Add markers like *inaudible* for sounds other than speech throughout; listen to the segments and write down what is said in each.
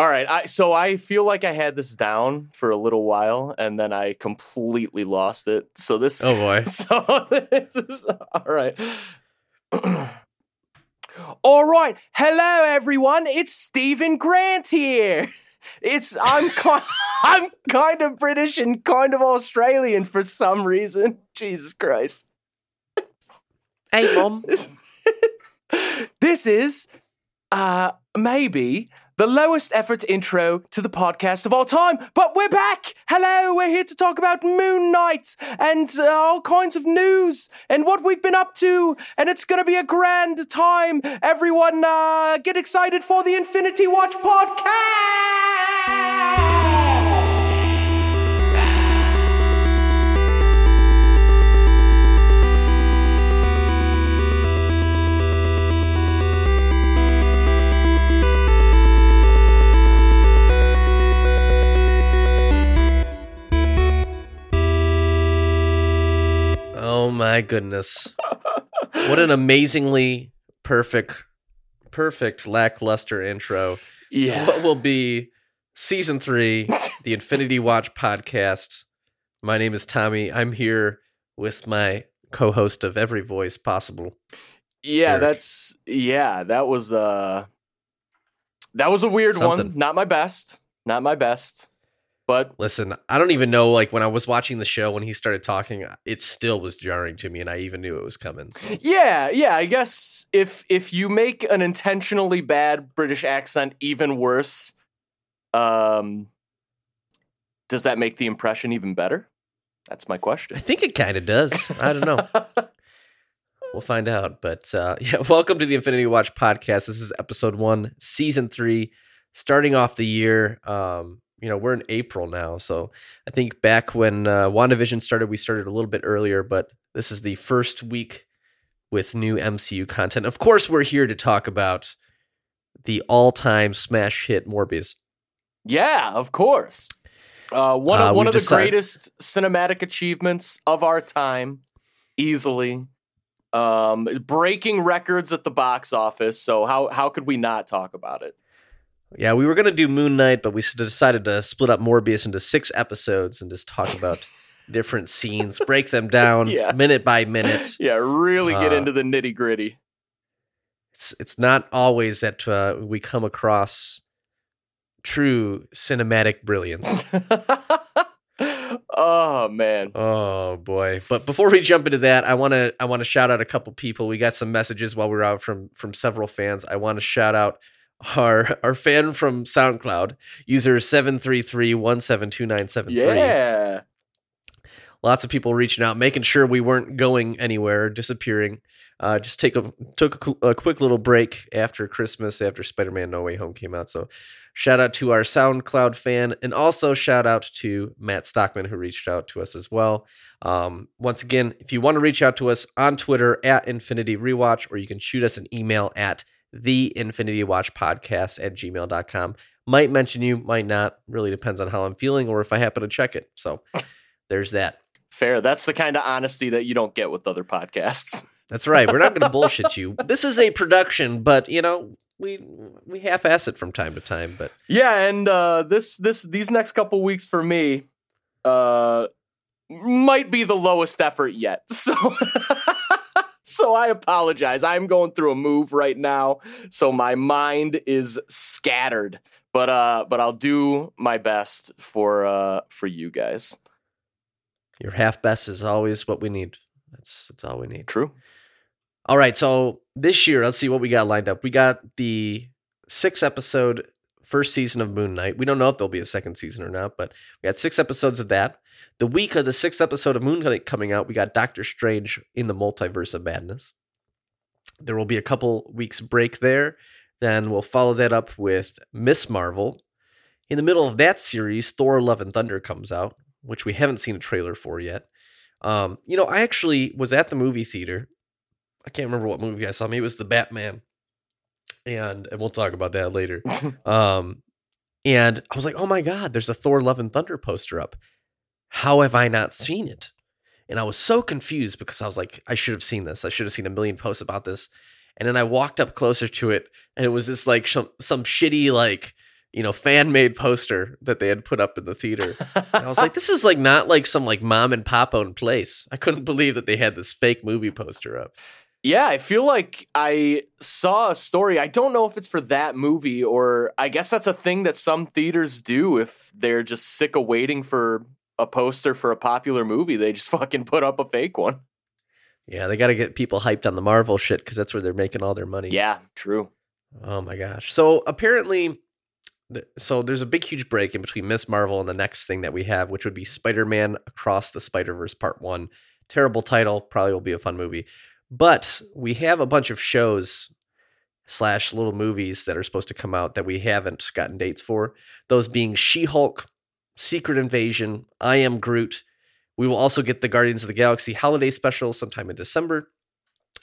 All right. I, so I feel like I had this down for a little while and then I completely lost it. So this. Oh boy. *laughs* So this is all right. *clears throat* all right. Hello, everyone. It's Steven Grant here. It's I'm ki- *laughs* I'm kind of British and kind of Australian for some reason. Jesus Christ. Hey, mom. *laughs* this is uh maybe the lowest effort intro to the podcast of all time, but we're back. Hello, we're here to talk about Moon Knight and uh, all kinds of news and what we've been up to, and it's gonna be a grand time. Everyone, uh, get excited for the Infinity Watch podcast. Oh my goodness. What an amazingly perfect, perfect lackluster intro. Yeah. What will be season three, the Infinity Watch podcast. My name is Tommy. I'm here with my co host of every voice possible. Yeah, Erik. that's yeah, that was uh that was a weird one. Not my best. Not my best. But Listen, I don't even know, like, when I was watching the show, when he started talking, it still was jarring to me, and I even knew it was coming. so. yeah, yeah, I guess if if you make an intentionally bad British accent even worse, um does that make the impression even better? That's my question. I think it kind of does. I don't know. *laughs* We'll find out. But uh, *laughs* yeah, welcome to the Infinity Watch podcast. This is episode one, season three, starting off the year. Um, you know, we're in April now. So I think back when uh, WandaVision started, we started a little bit earlier, but this is the first week with new MCU content. Of course, we're here to talk about the all time smash hit Morbius. Yeah, of course. Uh, one of Uh, one of the decide- greatest cinematic achievements of our time, easily. Um, breaking records at the box office. So how how could we not talk about it? Yeah, we were going to do Moon Knight, but we decided to split up Morbius into six episodes and just talk about *laughs* different scenes, break them down Yeah. minute by minute. *laughs* Yeah, really get Uh, into the nitty gritty. It's it's not always that uh, we come across true cinematic brilliance. *laughs* oh man. Oh boy! But before we jump into that, I want to I want to shout out a couple people. We got some messages while we were out from from several fans. I want to shout out our our fan from SoundCloud, user seven three three one seven two nine seven three. Yeah. lots of people reaching out, making sure we weren't going anywhere, disappearing. Uh, just take a took a, a quick little break after Christmas, after Spider-Man: No Way Home came out. So, shout out to our SoundCloud fan, and also shout out to Matt Stockman who reached out to us as well. Um, once again, if you want to reach out to us on Twitter at Infinity Rewatch, or you can shoot us an email at the Infinity Watch Podcast at gmail.com. Might mention you, might not. Really depends on how I'm feeling or if I happen to check it. So, there's that. Fair. That's the kind of honesty that you don't get with other podcasts. *laughs* That's right. We're not going to bullshit you. This is a production, but you know, we we half-ass it from time to time. But Yeah, and uh, this this these next couple weeks for me uh, might be the lowest effort yet. *laughs* So so I apologize. I'm going through a move right now, so my mind is scattered. But uh, but I'll do my best for uh for you guys. your half best is always what we need. That's that's all we need. True. All right, so this year, let's see what we got lined up. We got the six episode first season of Moon Knight. We don't know if there'll be a second season or not, but we got six episodes of that. The week of the sixth episode of Moon Knight coming out, we got Doctor Strange in the Multiverse of Madness. There will be a couple weeks break there. Then we'll follow that up with Miss Marvel. In the middle of that series, Thor: Love and Thunder comes out, which we haven't seen a trailer for yet. Um, you know, I actually was at the movie theater. I can't remember what movie I saw. Maybe it was the Batman, and and we'll talk about that later. *laughs* um, and I was like, oh my god, there's a Thor: Love and Thunder poster up. How have I not seen it? And I was so confused because I was like, I should have seen this. I should have seen a million posts about this. And then I walked up closer to it, and it was this like some some shitty like you know, fan made poster that they had put up in the theater. And I was like, *laughs* this is like not like some like mom and pop owned place. I couldn't believe that they had this fake movie poster up. Yeah, I feel like I saw a story. I don't know if it's for that movie or I guess that's a thing that some theaters do if they're just sick of waiting for a poster for a popular movie. They just *laughs* fucking put up a fake one. Yeah, they got to get people hyped on the Marvel shit because that's where they're making all their money. Yeah, true. Oh my gosh. So apparently, so there's a big, huge break in between Miss Marvel and the next thing that we have, which would be Spider Man Across the Spider Verse Part 1. Terrible title. Probably will be a fun movie. But we have a bunch of shows slash little movies that are supposed to come out that we haven't gotten dates for. Those being She Hulk, Secret Invasion, I Am Groot. We will also get the Guardians of the Galaxy holiday special sometime in December.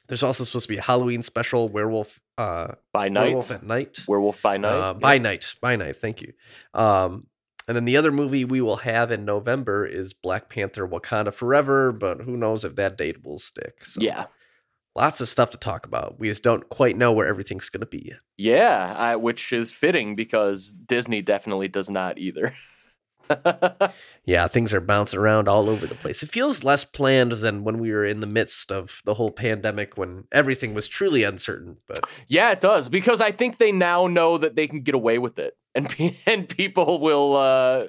There's also supposed to be a Halloween special, Werewolf, uh, By night. Werewolf at Night. Werewolf by night. Uh, Yeah. by night, by night. Thank you. Um, and then the other movie we will have in November is Black Panther: Wakanda Forever, but who knows if that date will stick? So Yeah. Lots of stuff to talk about. We just don't quite know where everything's going to be yet. Yeah, I, which is fitting because Disney definitely does not either. *laughs* Yeah, things are bouncing around all over the place. It feels less planned than when we were in the midst of the whole pandemic when everything was truly uncertain. But yeah, it does because I think they now know that they can get away with it, and pe- *laughs* and people will uh,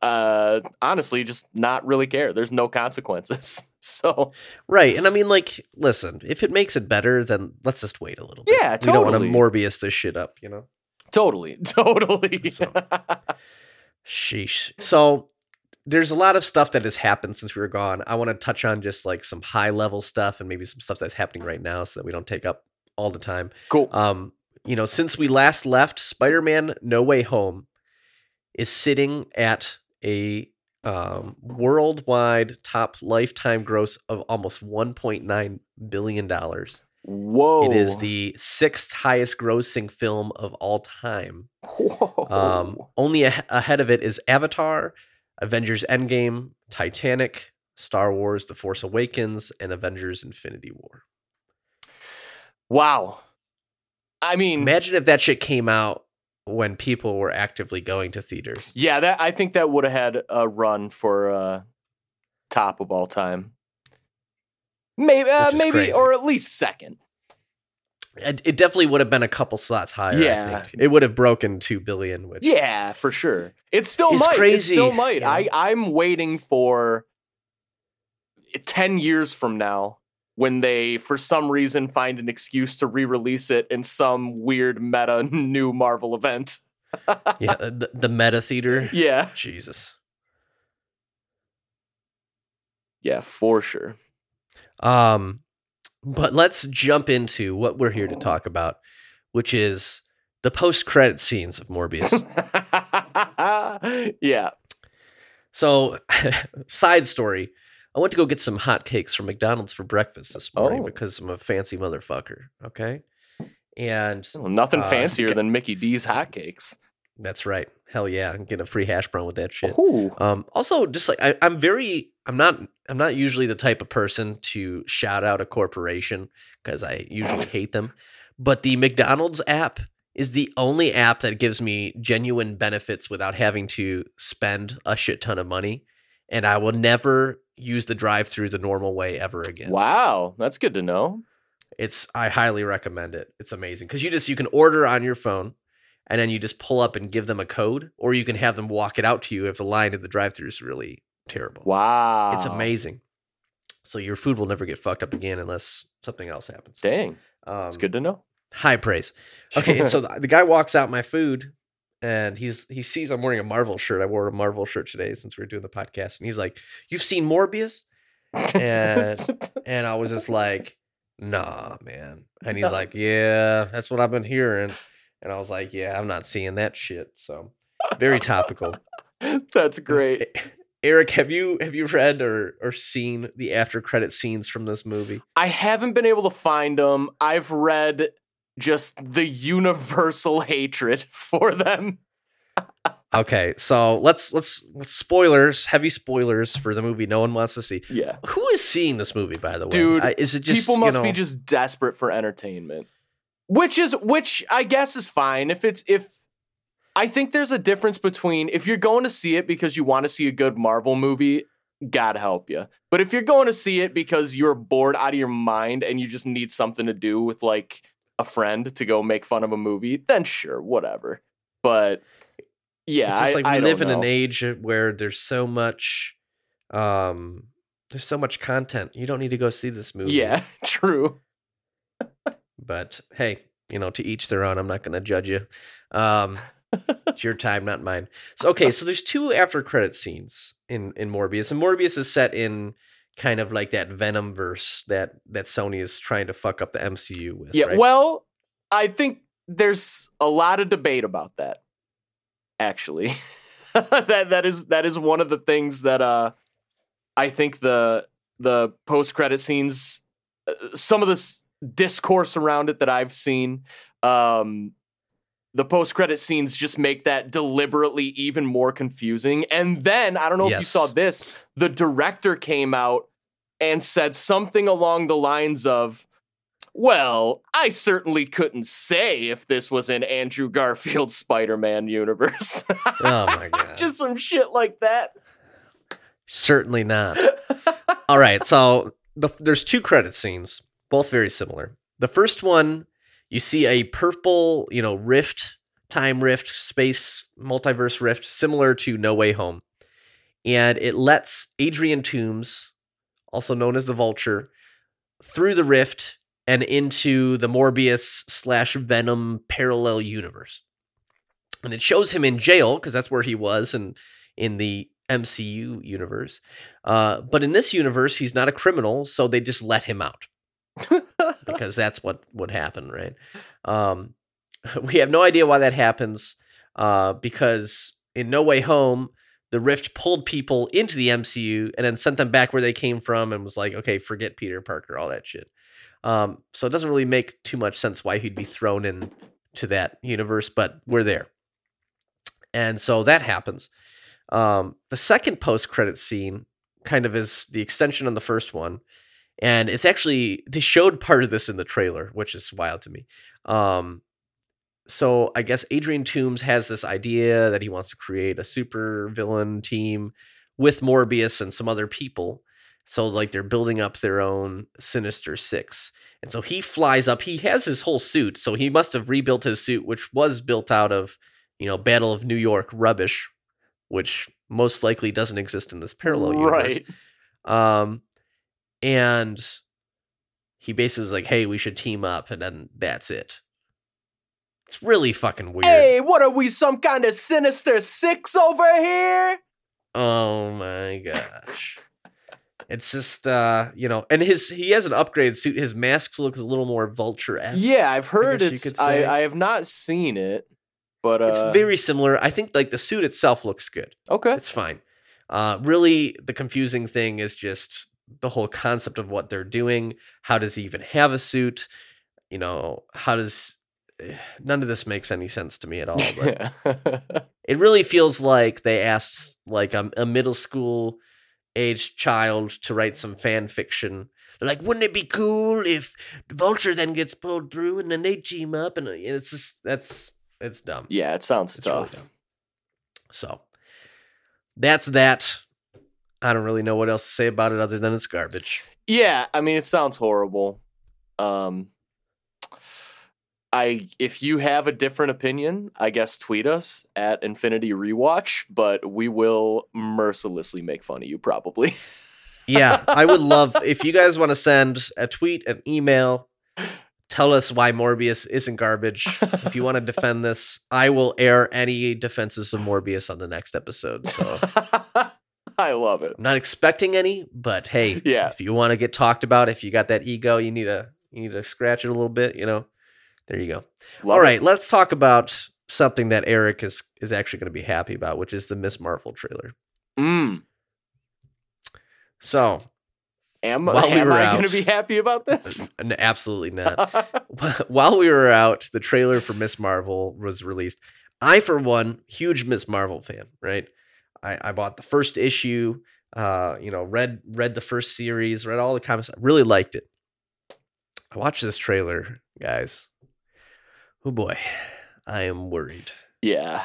uh, honestly just not really care. There's no consequences. *laughs* *laughs* So right, and I mean, like, listen, if it makes it better, then let's just wait a little bit. Yeah, We don't want to. Morbius this shit up, you know. totally, *laughs* totally. So- *laughs* Sheesh. So there's a lot of stuff that has happened since we were gone. I want to touch on just like some high level stuff and maybe some stuff that's happening right now so that we don't take up all the time. cool. Um, you know, since we last left, Spider-Man No Way Home is sitting at a um, worldwide top lifetime gross of almost 1.9 billion dollars. Whoa. It is the sixth highest grossing film of all time. Whoa. Um, only a- ahead of it is Avatar, Avengers Endgame, Titanic, Star Wars: The Force Awakens, and Avengers: Infinity War. wow. I mean, Imagine if that shit came out when people were actively going to theaters. yeah, that I think that would have had a run for uh, top of all time. Maybe, uh, maybe, crazy. or at least second. It, it definitely would have been a couple slots higher. Yeah. I think. it would have broken two billion. Which Yeah, for sure. It still might. It still might. you I? I'm waiting for ten years from now when they, for some reason, find an excuse to re-release it in some weird meta *laughs* new Marvel event. *laughs* yeah, the, the meta theater. Yeah, Jesus. yeah, for sure. Um, but let's jump into what we're here to talk about, which is the post-credit scenes of Morbius. *laughs* yeah. So, side story. I went to go get some hotcakes from McDonald's for breakfast this morning Oh. because I'm a fancy motherfucker. Okay. And Well, nothing Uh, fancier than Mickey D's hotcakes. that's right. Hell yeah. I'm getting a free hash brown with that shit. Um, also, just like I, I'm very, I'm not, I'm not usually the type of person to shout out a corporation because I usually *laughs* hate them. But the McDonald's app is the only app that gives me genuine benefits without having to spend a shit ton of money, and I will never use the drive-through the normal way ever again. Wow, that's good to know. It's, I highly recommend it. It's amazing because you just you can order on your phone. And then you just pull up and give them a code, or you can have them walk it out to you if the line at the drive-through is really terrible. Wow, It's amazing. So your food will never get fucked up again unless something else happens. Dang, Um, it's good to know. High praise. Okay, so the, *laughs* the guy walks out my food, and he's he sees I'm wearing a Marvel shirt. I wore a Marvel shirt today since we were doing the podcast, and he's like, "You've seen Morbius?" And and I was just like, "Nah, man." And he's like, "Yeah, that's what I've been hearing." And I was like, "Yeah, I'm not seeing that shit." So very topical. *laughs* that's great. Erik, have you have you read or or seen the after credit scenes from this movie? I haven't been able to find them. I've read just the universal *laughs* hatred for them. *laughs* Okay, so let's let's spoilers, heavy spoilers for the movie no one wants to see. Yeah. Who is seeing this movie, by the way? Dude, I, is it just People you must know- be just desperate for entertainment. Which is which I guess is fine if it's if I think there's a difference between if you're going to see it because you want to see a good Marvel movie, God help you. But if you're going to see it because you're bored out of your mind and you just need something to do with like a friend to go make fun of a movie, then sure, whatever. But yeah, it's just I, like we I live in an age where there's so much um there's so much content. You don't need to go see this movie. Yeah, *laughs* true. But hey, you know, to each their own. I'm not going to judge you. Um, *laughs* it's your time, not mine. So okay, so there's two after credit scenes in in Morbius, and Morbius is set in kind of like that Venom verse that that Sony is trying to fuck up the MCU with. Yeah, right? well, I think there's a lot of debate about that. Actually, *laughs* that that is that is one of the things that uh, I think the the post credit scenes, uh, some of this discourse around it that I've seen, um, the post credit scenes just make that deliberately even more confusing. And then I don't know if you saw this, the director came out and said something along the lines of. Well, I certainly couldn't say if this was an Andrew Garfield *laughs* Spider Man universe. oh my *laughs* god, Just some shit like that. certainly not. *laughs* All right, so the, there's two credit scenes, both very similar. The first one, you see a purple, you know, rift, time rift, space multiverse rift, similar to No Way Home, and it lets Adrian Toomes, also known as the Vulture, through the rift and into the Morbius slash Venom parallel universe. And it shows him in jail because that's where he was and in the MCU universe. Uh, but in this universe, he's not a criminal, so they just let him out *laughs* because that's what would happen, right? Um, *laughs* we have no idea why that happens uh, because in No Way Home, the Rift pulled people into the MCU and then sent them back where they came from and was like, okay, forget Peter Parker, all that shit. Um, so it doesn't really make too much sense why he'd be thrown in to that universe, but we're there. And so that happens. Um, the second post credit scene kind of is the extension on the first one. And it's actually, they showed part of this in the trailer, which is wild to me. Um, so I guess Adrian Toomes has this idea that he wants to create a super villain team with Morbius and some other people. So like they're building up their own Sinister Six. And so he flies up. He has his whole suit, so he must have rebuilt his suit, which was built out of, you know, Battle of New York rubbish, which most likely doesn't exist in this parallel universe. right. Um, and he basically is like, "Hey, we should team up," and then that's it. It's really fucking weird. Hey, what are we, some kind of sinister six over here? Oh my gosh. It's just uh, you know, and his he has an upgraded suit. His mask looks a little more vulture esque. Yeah, I've heard you it's. I, I have not seen it, but uh, It's very similar. I think like the suit itself looks good. okay. It's fine. Uh, really, the confusing thing is just the whole concept of what they're doing. How does he even have a suit? You know, how does eh, none of this makes any sense to me at all. But *laughs* *laughs* it really feels like they asked like a, a middle school age child to write some fan fiction. They're like, wouldn't it be cool if Vulture then gets pulled through and then they team up? And uh, it's just that's it's dumb. yeah, it sounds It's tough. dumb. So that's that. I don't really know what else to say about it other than it's garbage. Yeah, I mean it sounds horrible. Um I if you have a different opinion, I guess tweet us at Infinity Rewatch, but we will mercilessly make fun of you probably. Yeah, *laughs* I would love if you guys want to send a tweet, an email, tell us why Morbius isn't garbage. If you want to defend this, I will air any defenses of Morbius on the next episode. So *laughs* *laughs* I love it. I'm not expecting any, but hey, *laughs* Yeah. if you want to get talked about, if you got that ego, you need to you need to scratch it a little bit, you know. There you go. Love All it. right, let's talk about something that Erik is is actually going to be happy about, which is the Miss Marvel trailer. Mm. So, Am, While we am were I out- going to be happy about *laughs* this? absolutely not. While we were out, the trailer for Miss Marvel was released. I, for one, huge Miss Marvel fan. Right, I, I bought the first issue. Uh, you know, read read the first series, read all the comics. I really liked it. I watched this trailer, guys. Oh boy, I am worried. yeah.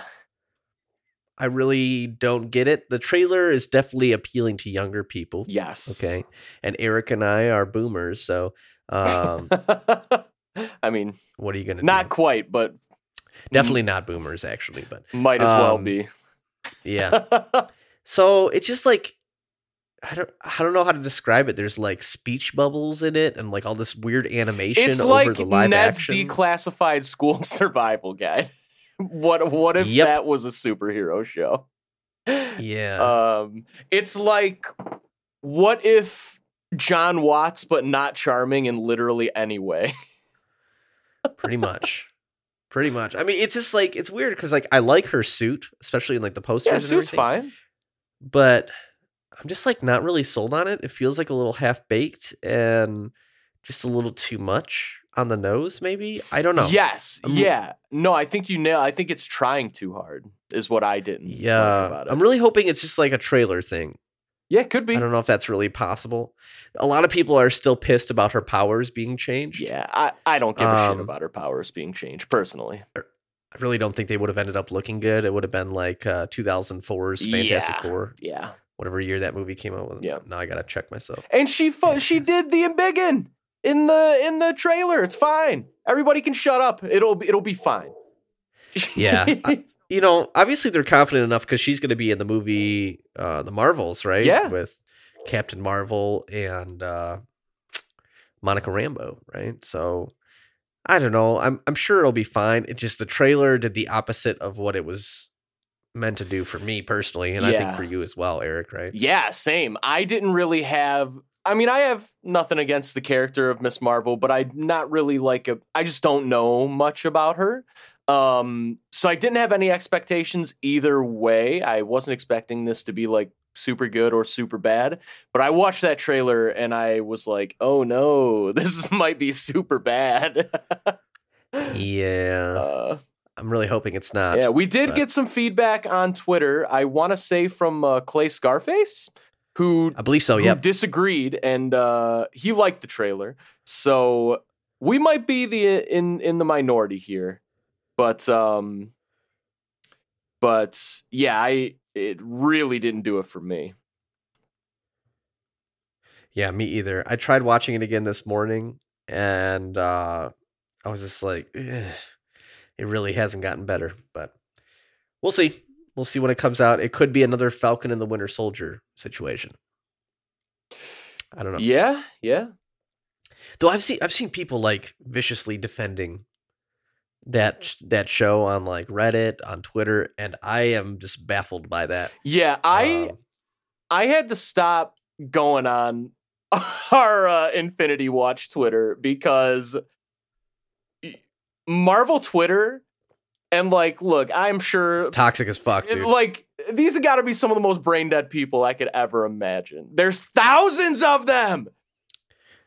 I really don't get it. The trailer is definitely appealing to younger people. Yes. Okay. And Erik and I are boomers, so um, *laughs* I mean, what are you gonna do? not do? quite, but Definitely not boomers, actually, but might as well Um, be. Yeah. *laughs* So it's just like I don't I don't know how to describe it. There's like speech bubbles in it and like all this weird animation it's over like the live Ned's action. declassified school *laughs* survival guide. what what if Yep. that was a superhero show? yeah. Um, it's like what if John Watts, but not charming in literally any way? pretty much. Pretty much. I mean, it's just like it's weird because like I like her suit, especially in like the posters. yeah, suit's fine. but I'm just like not really sold on it. It feels like a little half baked and just a little too much on the nose. Maybe I don't know. Yes, I'm- yeah. No, I think you nail. I think it's trying too hard. Is what I didn't. like Yeah, about it. I'm really hoping it's just like a trailer thing. Yeah, could be. I don't know if that's really possible. A lot of people are still pissed about her powers being changed. Yeah, I, I don't give a shit Um, about her powers being changed personally. I really don't think they would have ended up looking good. It would have been like uh, 2004's Fantastic Yeah. Four, Yeah, whatever year that movie came out. With. Yeah. Now I gotta check myself. and she fu- she did the embiggen in the in the trailer. It's fine. Everybody can shut up. It'll be it'll be fine. Yeah, *laughs* You know, obviously they're confident enough because she's going to be in the movie, uh, the Marvels, right? Yeah. with Captain Marvel and uh, Monica Rambeau, right? So I don't know. I'm I'm sure it'll be fine. It just the trailer did the opposite of what it was meant to do for me personally, and I think for you as well, Erik. Right? Yeah, same. I didn't really have. I mean, I have nothing against the character of Miss Marvel, but I'm not really like a. I just don't know much about her. Um, so I didn't have any expectations either way. I wasn't expecting this to be like super good or super bad, but I watched that trailer and I was like, "Oh no, *laughs* this might be super bad." Yeah, *laughs* uh, I'm really hoping it's not. yeah, we did but- get some feedback on Twitter. I want to say from uh, Clay Scarface, who I believe so. Yeah, disagreed and uh, he liked the trailer. So we might be the in in the minority here, but um, but yeah, I it really didn't do it for me. Yeah, me either. I tried watching it again this morning, and uh, I was just like, "Ugh, it really hasn't gotten better. But we'll see. We'll see when it comes out. It could be another Falcon and the Winter Soldier situation. I don't know. Yeah, yeah. Though I've seen I've seen people like viciously defending that that show on like Reddit, on Twitter, and I am just baffled by that. Yeah, I Um, I had to stop going on *laughs* our uh, Infinity Watch Twitter because Marvel Twitter and like, look, I'm sure it's toxic as fuck, dude. like these have got to be some of the most brain dead people I could ever imagine. There's thousands of them.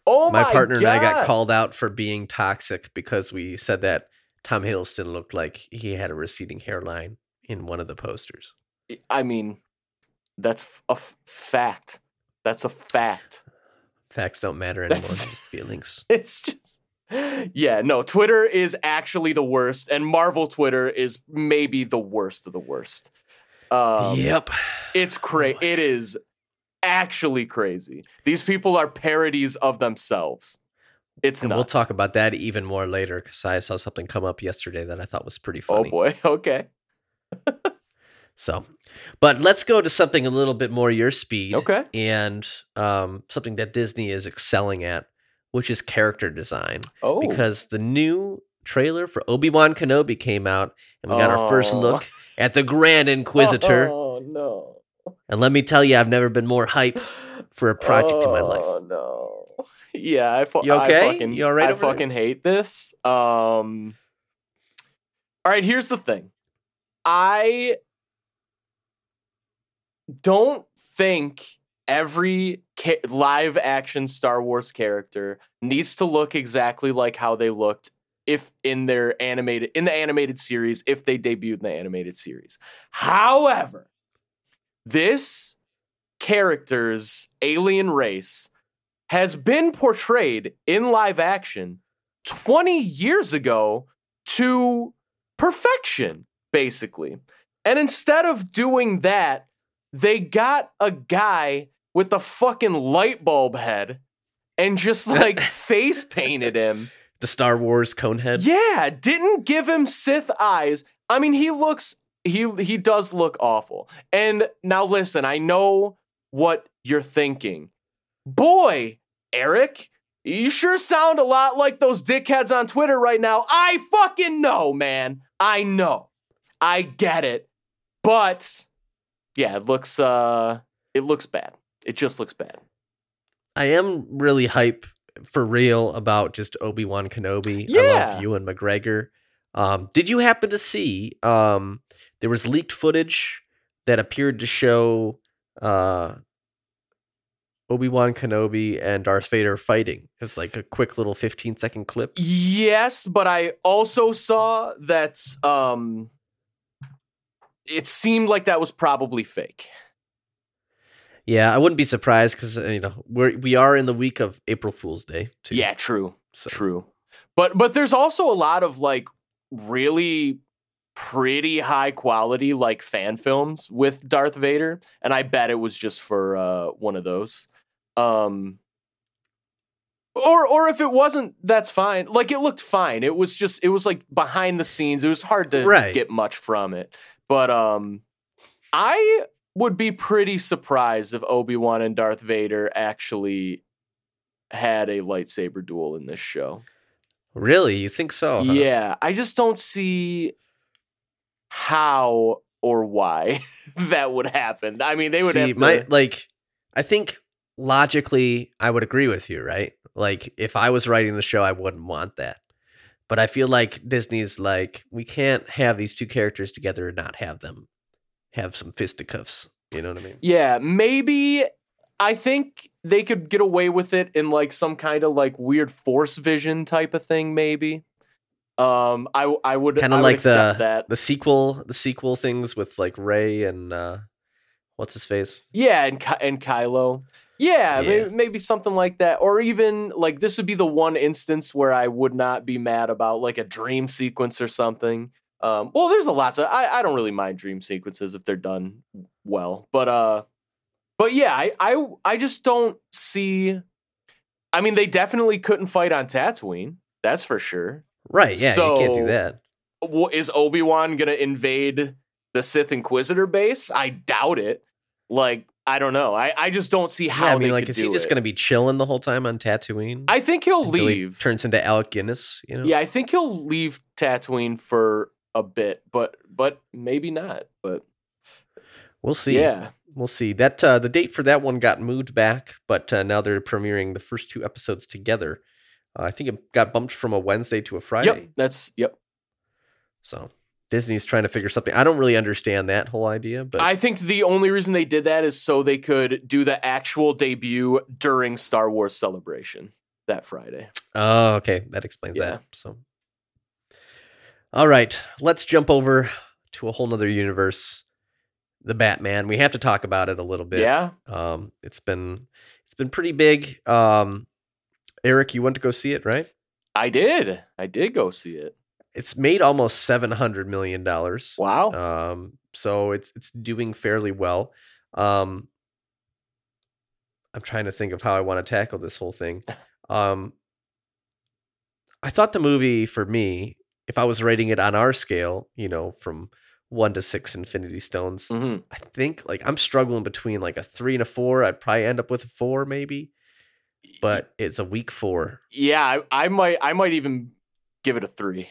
Oh my, my partner and I got called out for being toxic because we said that Tom Hiddleston looked like he had a receding hairline in one of the posters. I mean, that's a f- fact. That's a fact. Facts don't matter anymore, That's- just feelings. *laughs* It's just yeah, no, Twitter is actually the worst, and Marvel Twitter is maybe the worst of the worst. Um, yep. It's crazy. It is actually crazy. These people are parodies of themselves. It's And nuts. we'll talk about that even more later because I saw something come up yesterday that I thought was pretty funny. Oh boy. *laughs* Okay. So, but let's go to something a little bit more your speed. Okay. And um, something that Disney is excelling at, which is character design. Oh. Because the new trailer for Obi Wan Kenobi came out, and we got our first Oh. look at the Grand Inquisitor. Oh no. And let me tell you, I've never been more hyped for a project in my life. Oh no. Yeah, I, fu- You okay? I fucking You all right I over there? fucking hate this. Um All right, here's the thing. I don't think every ca- live action Star Wars character needs to look exactly like how they looked if in their animated in the animated series if they debuted in the animated series. However, this character's alien race has been portrayed in live action 20 years ago to perfection, basically. And instead of doing that, they got a guy with a fucking light bulb head and just *laughs* like face painted him. The Star Wars cone head. Yeah, didn't give him Sith eyes. I mean, he looks he he does look awful. And now listen, I know what you're thinking. Boy, Erik, you sure sound a lot like those dickheads on Twitter right now. I fucking know, man. I know. I get it. But yeah, it looks uh it looks bad. It just looks bad. I am really hype for real about just Obi Wan Kenobi. I Yeah. Ewan McGregor. Um, did you happen to see? Um, there was leaked footage that appeared to show uh, Obi Wan Kenobi and Darth Vader fighting. It was like a quick little 15 second clip. Yes, but I also saw that um it seemed like that was probably fake. Yeah, I wouldn't be surprised because you know we're we are in the week of April Fool's Day. Too, Yeah, true. so. True. But but there's also a lot of like really pretty high quality like fan films with Darth Vader and I bet it was just for uh one of those. Um or or if it wasn't that's fine. Like it looked fine. It was just it was like behind the scenes. It was hard to Right. get much from it. But um I would be pretty surprised if Obi-Wan and Darth Vader actually had a lightsaber duel in this show. Really, you think so? huh? Yeah, I just don't see how or why *laughs* that would happen. I mean, they would See, have to. my like, I think logically, I would agree with you, right? Like, if I was writing the show, I wouldn't want that. But I feel like Disney's like, we can't have these two characters together and not have them have some fisticuffs. You know what I mean? yeah, maybe I think they could get away with it in like some kind of like weird force vision type of thing. Maybe. Um, I I would Kinda like the- that. The sequel, the sequel things with like Rey and uh, what's his face? Yeah, and Ky- and Kylo. Yeah, Yeah. Maybe, maybe something like that, or even like this would be the one instance where I would not be mad about like a dream sequence or something. Um, well, there's a lots of I, I don't really mind dream sequences if they're done well, but uh, but yeah, I I I just don't see. I mean, they definitely couldn't fight on Tatooine. That's for sure. Right? Yeah, So, you can't do that. Wha- Is Obi Wan gonna invade the Sith Inquisitor base? I doubt it. Like I don't know. I, I just don't see how Yeah, I mean, like, could is do he just going to be chilling the whole time on Tatooine? I think he'll until he leave. turns into Alec Guinness. You know? Yeah, I think he'll leave Tatooine for a bit, but but maybe not. But we'll see. yeah, We'll see. That uh, the date for that one got moved back, but uh, now they're premiering the first two episodes together. Uh, I think it got bumped from a Wednesday to a Friday. yep, that's yep. So Disney's trying to figure something. I don't really understand that whole idea, but I think the only reason they did that is so they could do the actual debut during Star Wars Celebration that Friday. oh, okay, that explains Yeah. that. So, all right, let's jump over to a whole nother universe, the Batman. We have to talk about it a little bit. Yeah, Um, it's been it's been pretty big. Um, Eric, you went to go see it, right? I did. I did go see it. It's made almost seven hundred million dollars. Wow. Um, so it's it's doing fairly well. Um, I'm trying to think of how I want to tackle this whole thing. *laughs* Um, I thought the movie for me, if I was rating it on our scale, you know, from one to six Infinity Stones, hmm I think like I'm struggling between like a three and a four. I'd probably end up with a four, maybe. But it's a weak four. yeah, I, I might. I might even give it a three.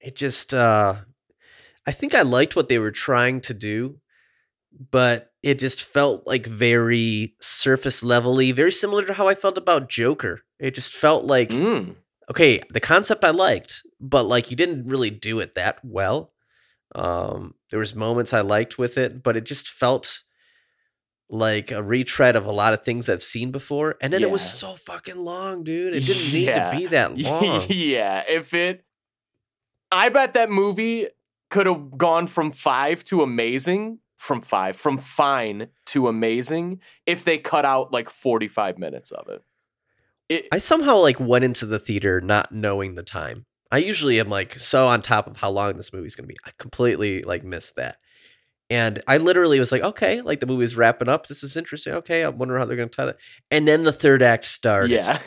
It just uh I think I liked what they were trying to do, but it just felt like very surface levelly, very similar to how I felt about Joker. It just felt like Mm. okay, the concept I liked, but like you didn't really do it that well. Um there was moments I liked with it, but it just felt like a retread of a lot of things I've seen before. And then it was so fucking long, dude. It didn't need Yeah. to be *laughs* that long. yeah, if it, I bet that movie could have gone from five to amazing, from five, from fine to amazing, if they cut out like forty-five minutes of it. It, I somehow like went into the theater not knowing the time. I usually am like so on top of how long this movie's gonna be. I completely like missed that. And I literally was like, okay, like the movie's wrapping up. This is interesting. Okay, I wonder how they're gonna tie that. And then the third act started. Yeah.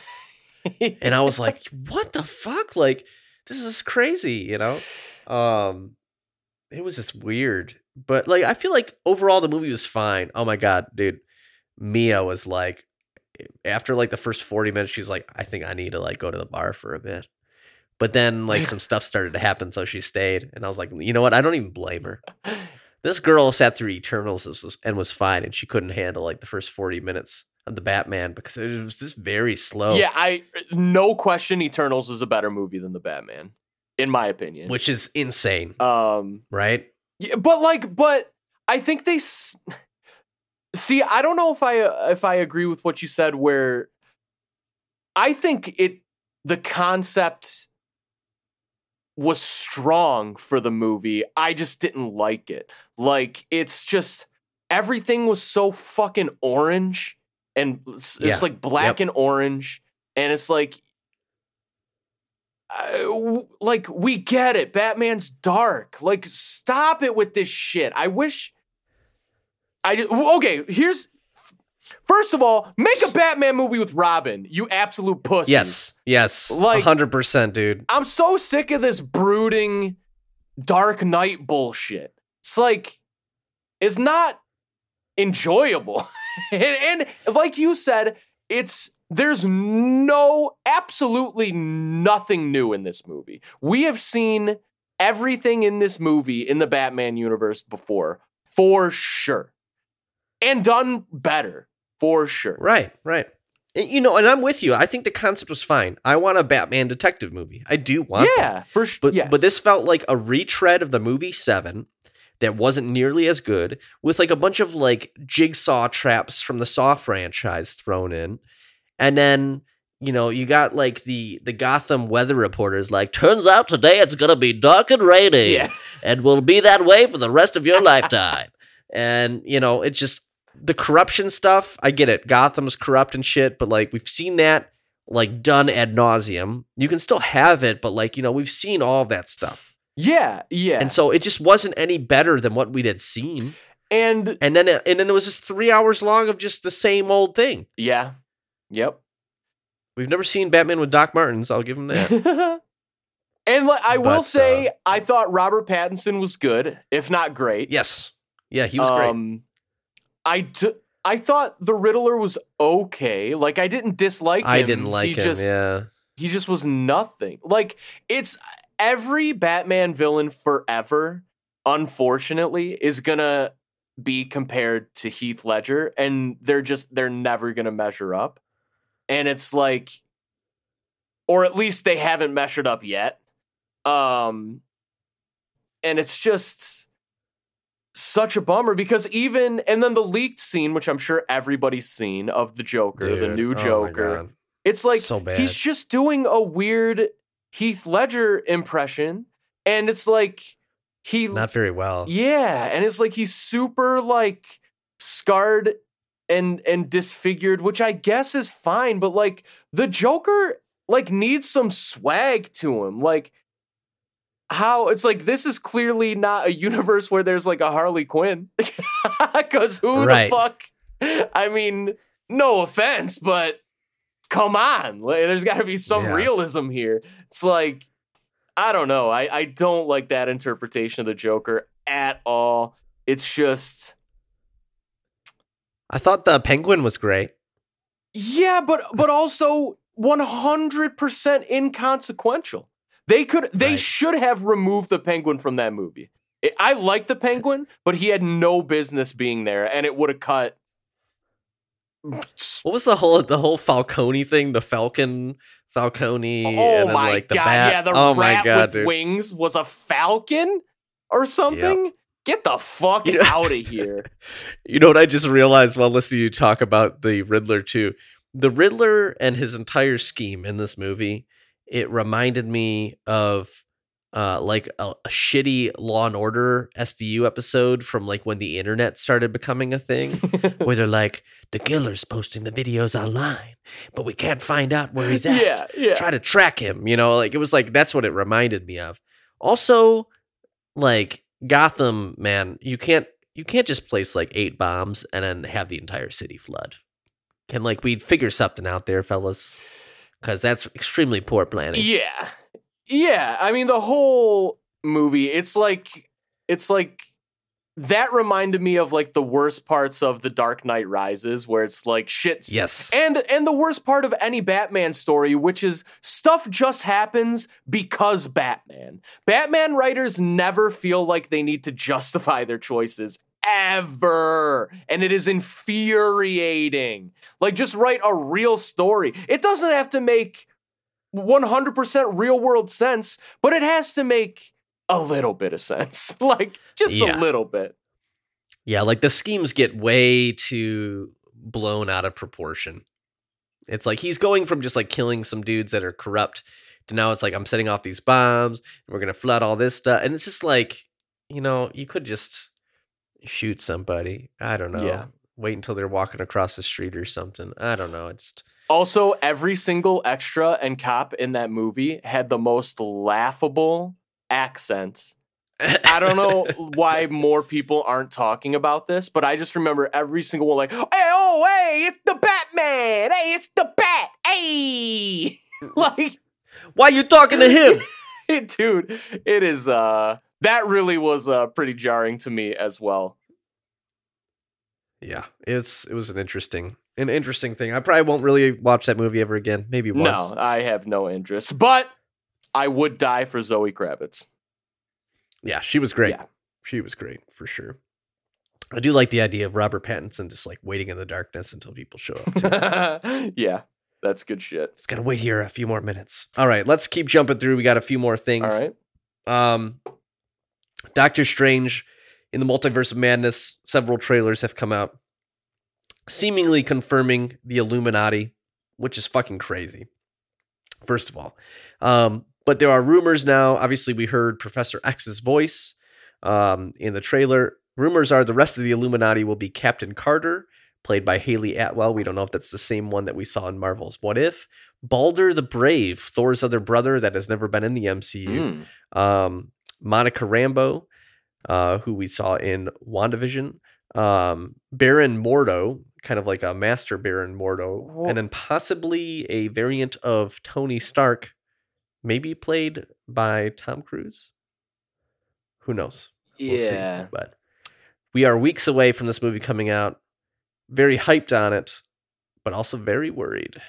*laughs* and I was like, what the fuck? Like, this is crazy, you know? Um it was just weird. But like I feel like overall the movie was fine. Oh my god, dude. Mia was like after like the first 40 minutes, she's like, I think I need to like go to the bar for a bit. But then like some stuff started to happen, so she stayed. And I was like, you know what? I don't even blame her. This girl sat through Eternals and was fine, and she couldn't handle like the first 40 minutes of the Batman because it was just very slow. Yeah, I no question Eternals was a better movie than the Batman, in my opinion. Which is insane. um right? Yeah, but like, but I think they s- see. I don't know if I if I agree with what you said. Where I think it the concept was strong for the movie. I just didn't like it. Like it's just everything was so fucking orange and it's, it's Yeah. like black Yep. and orange and it's like like we get it batman's dark like stop it with this shit i wish i just, okay here's first of all make a batman movie with robin you absolute pussy Yes. Yes. Like- Like 100%, dude. i'm so sick of this brooding dark knight bullshit it's like it's not enjoyable *laughs* and, and like you said it's there's no absolutely nothing new in this movie we have seen everything in this movie in the batman universe before for sure and done better for sure Right, right. You know, and I'm with you. I think the concept was fine. I want a Batman detective movie. I do want that. yeah for sure But yes. but this felt like a retread of the movie Seven that wasn't nearly as good, with like a bunch of like jigsaw traps from the Saw franchise thrown in, and then you know you got like the the Gotham weather reporters like, turns out today it's gonna be dark and rainy, yeah and will be that way for the rest of your *laughs* lifetime. And you know it just the corruption stuff. I get it. Gotham's corrupt and shit, but like we've seen that like done ad nauseum. You can still have it, but like you know we've seen all that stuff. Yeah yeah And so it just wasn't any better than what we'd had seen. and And then it, and then it was just three hours long of just the same old thing. yeah yep We've never seen Batman with Doc Martens. I'll give him that. *laughs* and like, I will say, uh, I thought Robert Pattinson was good, if not great. yes. Yeah, he was great. um, I d- I thought the Riddler was okay. Like I didn't dislike him. I didn't like he him. Just, yeah. he just was nothing. Like it's every Batman villain forever. Unfortunately, is gonna be compared to Heath Ledger, and they're just they're never gonna measure up. And it's like, or at least they haven't measured up yet. Um, and it's just such a bummer because even and then the leaked scene, which I'm sure everybody's seen of the Joker, the new oh Joker. God. It's like so bad. he's just doing a weird Heath Ledger impression, and it's like he Not very well. yeah, and it's like he's super like scarred and and disfigured, which I guess is fine, but like the Joker like needs some swag to him. Like how it's like this is clearly not a universe where there's like a Harley Quinn. *laughs* Cuz who Right. the fuck I mean, no offense, but come on. There's got to be some Yeah. realism here. It's like I don't know. I, I don't like that interpretation of the Joker at all. It's just I thought the Penguin was great. yeah, but but also 100% inconsequential. They could they Right. should have removed the penguin from that movie. I- I like the penguin, but he had no business being there and it would have cut What was the whole the whole Falcone thing? The Falcon Falcone Oh and my like the god! bat. Yeah, the oh rat god, with dude. wings was a falcon or something. Get the fuck You know- *laughs* out of here! You know what I just realized while listening to you talk about the Riddler too? The Riddler and his entire scheme in this movie, it reminded me of uh, like a, a shitty Law and Order SVU episode from like when the internet started becoming a thing, *laughs* where they're like, the killer's posting the videos online, but we can't find out where he's *laughs* at. yeah, yeah. Try to track him. You know, like it was like that's what it reminded me of. Also, like Gotham, man, you can't you can't just place like eight bombs and then have the entire city flood. Can like we figure something out there, fellas? Because that's extremely poor planning. Yeah. Yeah. I mean, the whole movie, it's like, it's like, that reminded me of like the worst parts of The Dark Knight Rises, where it's like shit's Yes. and and the worst part of any Batman story, which is stuff just happens because Batman. Batman writers never feel like they need to justify their choices ever, and it is infuriating. Like just write a real story. It doesn't have to make 100% real world sense, but it has to make a little bit of sense. *laughs* like just Yeah. a little bit. Yeah, like the schemes get way too blown out of proportion. It's like he's going from just like killing some dudes that are corrupt to now it's like I'm setting off these bombs and we're gonna flood all this stuff. And it's just like, you know, you could just shoot somebody. I don't know. Yeah. Wait until they're walking across the street or something. I don't know. It's Also, every single extra and cop in that movie had the most laughable accents. I don't know *laughs* why more people aren't talking about this, but I just remember every single one like, hey, oh, hey, it's the Batman. Hey, it's the Bat. Hey. *laughs* like, Why you talking to him? *laughs* dude, it is, uh, that really was uh, pretty jarring to me as well. Yeah, it's it was an interesting an interesting thing. I probably won't really watch that movie ever again. Maybe once. No, I have no interest, but I would die for Zoe Kravitz. Yeah, she was great. Yeah. She was great for sure. I do like the idea of Robert Pattinson just like waiting in the darkness until people show up. *laughs* yeah, that's good shit. Just gotta wait here a few more minutes. All right, let's keep jumping through. We got a few more things. All right. Um, Doctor Strange in the Multiverse of Madness. Several trailers have come out, seemingly confirming the Illuminati, which is fucking crazy. First of all, um, but there are rumors now. Obviously, we heard Professor X's voice um, in the trailer. Rumors are the rest of the Illuminati will be Captain Carter, played by Hayley Atwell. We don't know if that's the same one that we saw in Marvel's What If. Balder the Brave, Thor's other brother that has never been in the MCU Mm. um, Monica Rambeau, uh, who we saw in WandaVision, um, Baron Mordo, kind of like a master Baron Mordo, Wha- and then possibly a variant of Tony Stark, maybe played by Tom Cruise. Who knows? We'll see. Yeah. But we are weeks away from this movie coming out. Very hyped on it, but also very worried.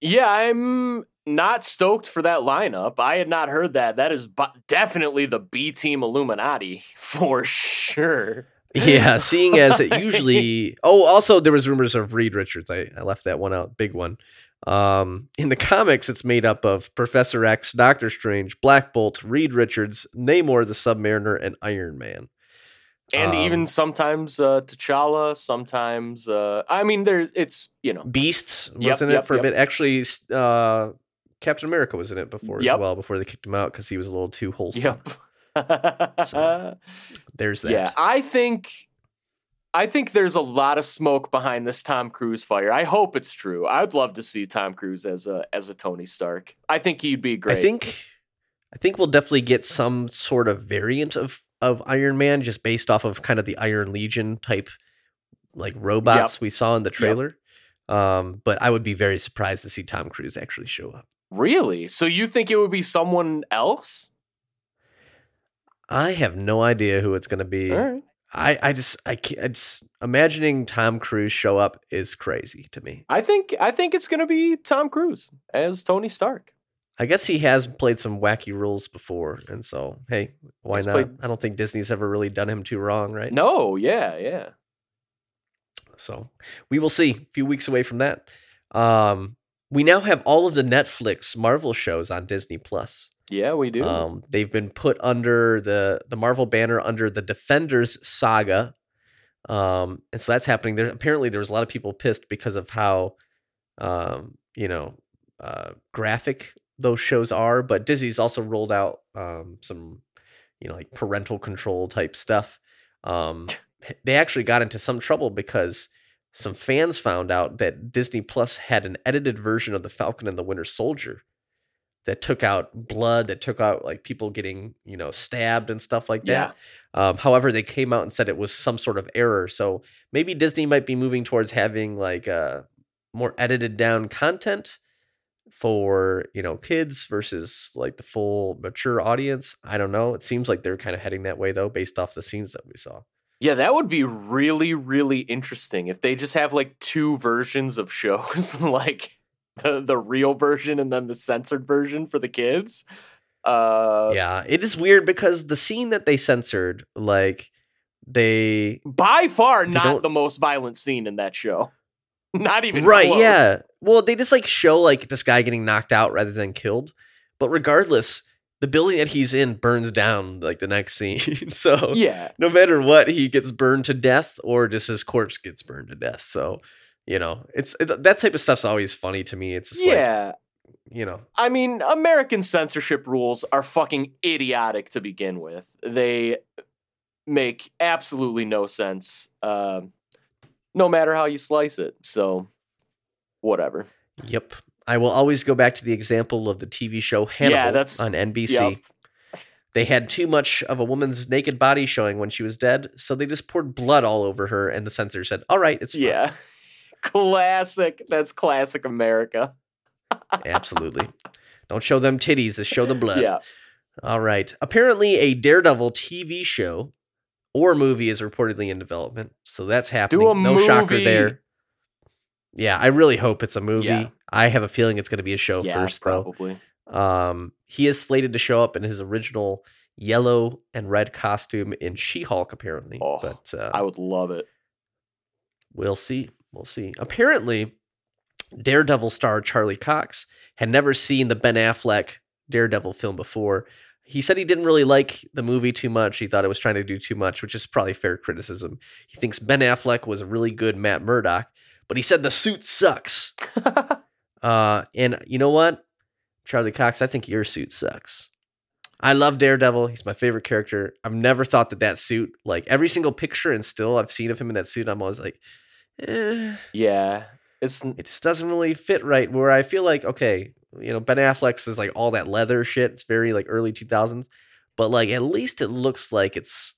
Yeah, I'm not stoked for that lineup. I had not heard that. That is bu- definitely the B team Illuminati *laughs* for sure. Yeah, seeing as it *laughs* usually. Oh, also there was rumors of Reed Richards. I, I left that one out. Big one. Um, in the comics, it's made up of Professor X, Doctor Strange, Black Bolt, Reed Richards, Namor the Submariner, and Iron Man. And Um, even sometimes uh, T'Challa, sometimes uh, I mean, there's it's you know Beast was Yep, it yep, for a bit. Actually, uh, Captain America was in it before as well. Before they kicked him out because he was a little too wholesome. yep. *laughs* So, There's that. Yeah, I think I think there's a lot of smoke behind this Tom Cruise fire. I hope it's true. I'd love to see Tom Cruise as a as a Tony Stark. I think he'd be great. I think I think we'll definitely get some sort of variant of of Iron Man just based off of kind of the Iron Legion type like robots we saw in the trailer. Um, but I would be very surprised to see Tom Cruise actually show up. Really. So you think it would be someone else? I have no idea who it's going to be. All right. I, I just I can't I just imagining Tom Cruise show up is crazy to me. I think I think it's gonna be Tom Cruise as Tony Stark. I guess he has played some wacky roles before, and so hey, why He's not? played- I don't think Disney's ever really done him too wrong, right? No, yeah, yeah. So we will see. A few weeks away from that. Um, we now have all of the Netflix Marvel shows on Disney Plus. Yeah, we do. Um, they've been put under the the Marvel banner under the Defenders saga. Um, and so that's happening. There apparently there was a lot of people pissed because of how um, you know, uh, graphic those shows are, but Disney's also rolled out um, some, you know, like parental control type stuff. Um, *laughs* they actually got into some trouble because some fans found out that Disney Plus had an edited version of the Falcon and the Winter Soldier that took out blood, that took out like people getting, you know, stabbed and stuff like that. Um, however, they came out and said it was some sort of error. So maybe Disney might be moving towards having like uh, more edited down content for you know kids versus like the full mature audience. I don't know. It seems like they're kind of heading that way though, based off the scenes that we saw. Yeah, that would be really, really interesting if they just have like two versions of shows, *laughs* like the the real version and then the censored version for the kids. Uh, yeah, it is weird because the scene that they censored, like they by far They not the most violent scene in that show. *laughs* Not even right, close. yeah. Well, they just like show like this guy getting knocked out rather than killed. But regardless, the building that he's in burns down like the next scene. *laughs* so yeah. no matter what, he gets burned to death, or just his corpse gets burned to death. So, you know, it's it, that type of stuff's always funny to me. It's just like, Yeah. you know, I mean, American censorship rules are fucking idiotic to begin with. They make absolutely no sense, uh, no matter how you slice it. So, whatever. yep. I will always go back to the example of the TV show Hannibal that's- on NBC. Yep. They had too much of a woman's naked body showing when she was dead, so they just poured blood all over her, and the censor said, "All right, it's fine." Yeah. *laughs* classic. That's classic America. *laughs* absolutely." Don't show them titties, just show the blood. Yeah. All right. Apparently, a Daredevil TV show or movie is reportedly in development. So that's happening. a no shocker there. Yeah, I really hope it's a movie. Yeah. I have a feeling it's going to be a show yeah, first, though. probably. Um, he is slated to show up in his original yellow and red costume in She-Hulk, apparently. Oh, but uh, I would love it. We'll see. We'll see. Apparently, Daredevil star Charlie Cox had never seen the Ben Affleck Daredevil film before. He said he didn't really like the movie too much. He thought it was trying to do too much, which is probably fair criticism. He thinks Ben Affleck was a really good Matt Murdock, but he said the suit sucks. *laughs* Uh, and you know what, Charlie Cox, I think your suit sucks. I love Daredevil. He's my favorite character. I've never thought that that suit, like every single picture and still I've seen of him in that suit, I'm always like, eh, yeah. It's it just doesn't really fit right. Where I feel like, okay, you know, Ben Affleck's is like all that leather shit. It's very like early 2000s, but like at least it looks like it's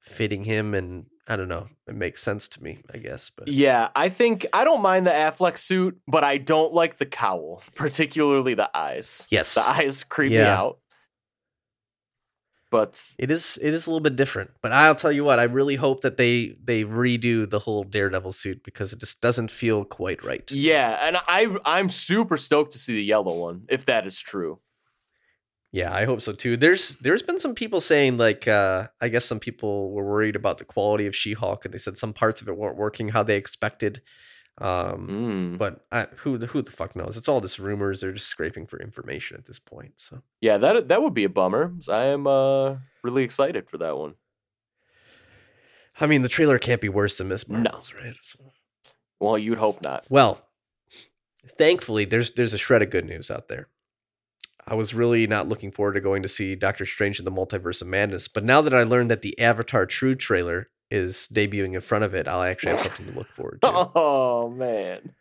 fitting him and I don't know. It makes sense to me, I guess. But Yeah, I think I don't mind the Affleck suit, but I don't like the cowl, *laughs* particularly the eyes. yes, The eyes creep me out. But it is it is a little bit different. But I'll tell you what, I really hope that they they redo the whole Daredevil suit because it just doesn't feel quite right. yeah, and I I'm super stoked to see the yellow one if that is true. Yeah, I hope so too. There's there's been some people saying like uh I guess some people were worried about the quality of She-Hulk and they said some parts of it weren't working how they expected. Um Mm. but I, who the who the fuck knows? It's all just rumors. They're just scraping for information at this point. So Yeah, that that would be a bummer. I am uh really excited for that one. I mean, the trailer can't be worse than Miss No. Marvel's, right? So- Well, you'd hope not. Well, thankfully, there's there's a shred of good news out there. I was really not looking forward to going to see Doctor Strange in the Multiverse of Madness, but now that I learned that the Avatar 2 trailer is debuting in front of it, I'll actually have something to look forward to. *laughs* Oh man.